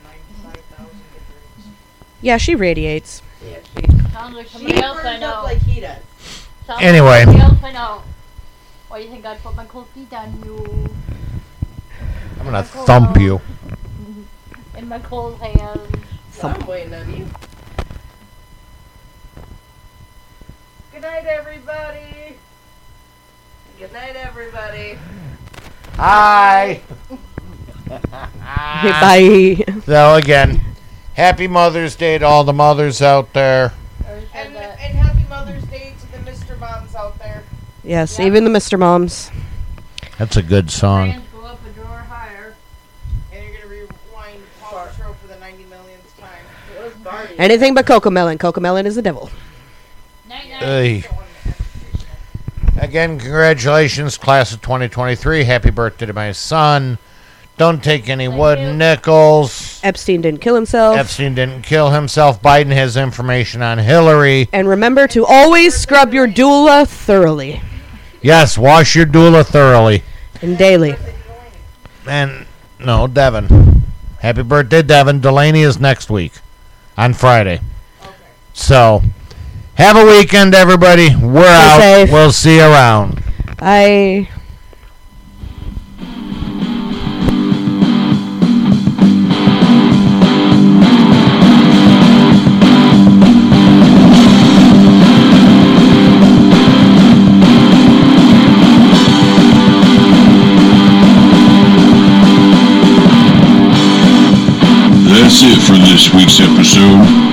95,000 degrees. Yeah, she radiates. Yeah, she, Sounds like she else I burns know. up like he does. Sounds Anyway. Like else I know. Why do you think I'd put my cold feet on you? I'm gonna thump you. *laughs* In my cold hands. I'm waiting on you. Good night, everybody. Good night, everybody. Hi. *laughs* Bye. So again, happy Mother's Day to all the mothers out there. I already said And, and happy Mother's Day to the Mr. Moms out there. Yes, even the Mr. Moms. That's a good song. Go up a drawer higher. And you're going to rewind Paw Patrol for the 90 millionth time. It was Barney. Anything but Coco Melon. Coco Melon is the devil. Night night. Again, congratulations, class of 2023. Happy birthday to my son. Don't take any Thank wooden you. nickels. Epstein didn't kill himself. Epstein didn't kill himself. Biden has information on Hillary. and remember to always scrub your doula thoroughly Yes, wash your doula thoroughly. and daily. And no, Devin. Happy birthday, Devin. Delaney is next week on Friday. So, have a weekend, everybody. We're out. safe. We'll see you around. Bye. That's it for this week's episode.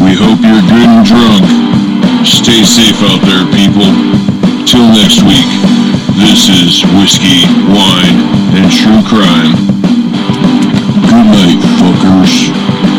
We hope you're good and drunk. Stay safe out there, people. Till next week, this is Whiskey, Wine, and True Crime. Good night, fuckers.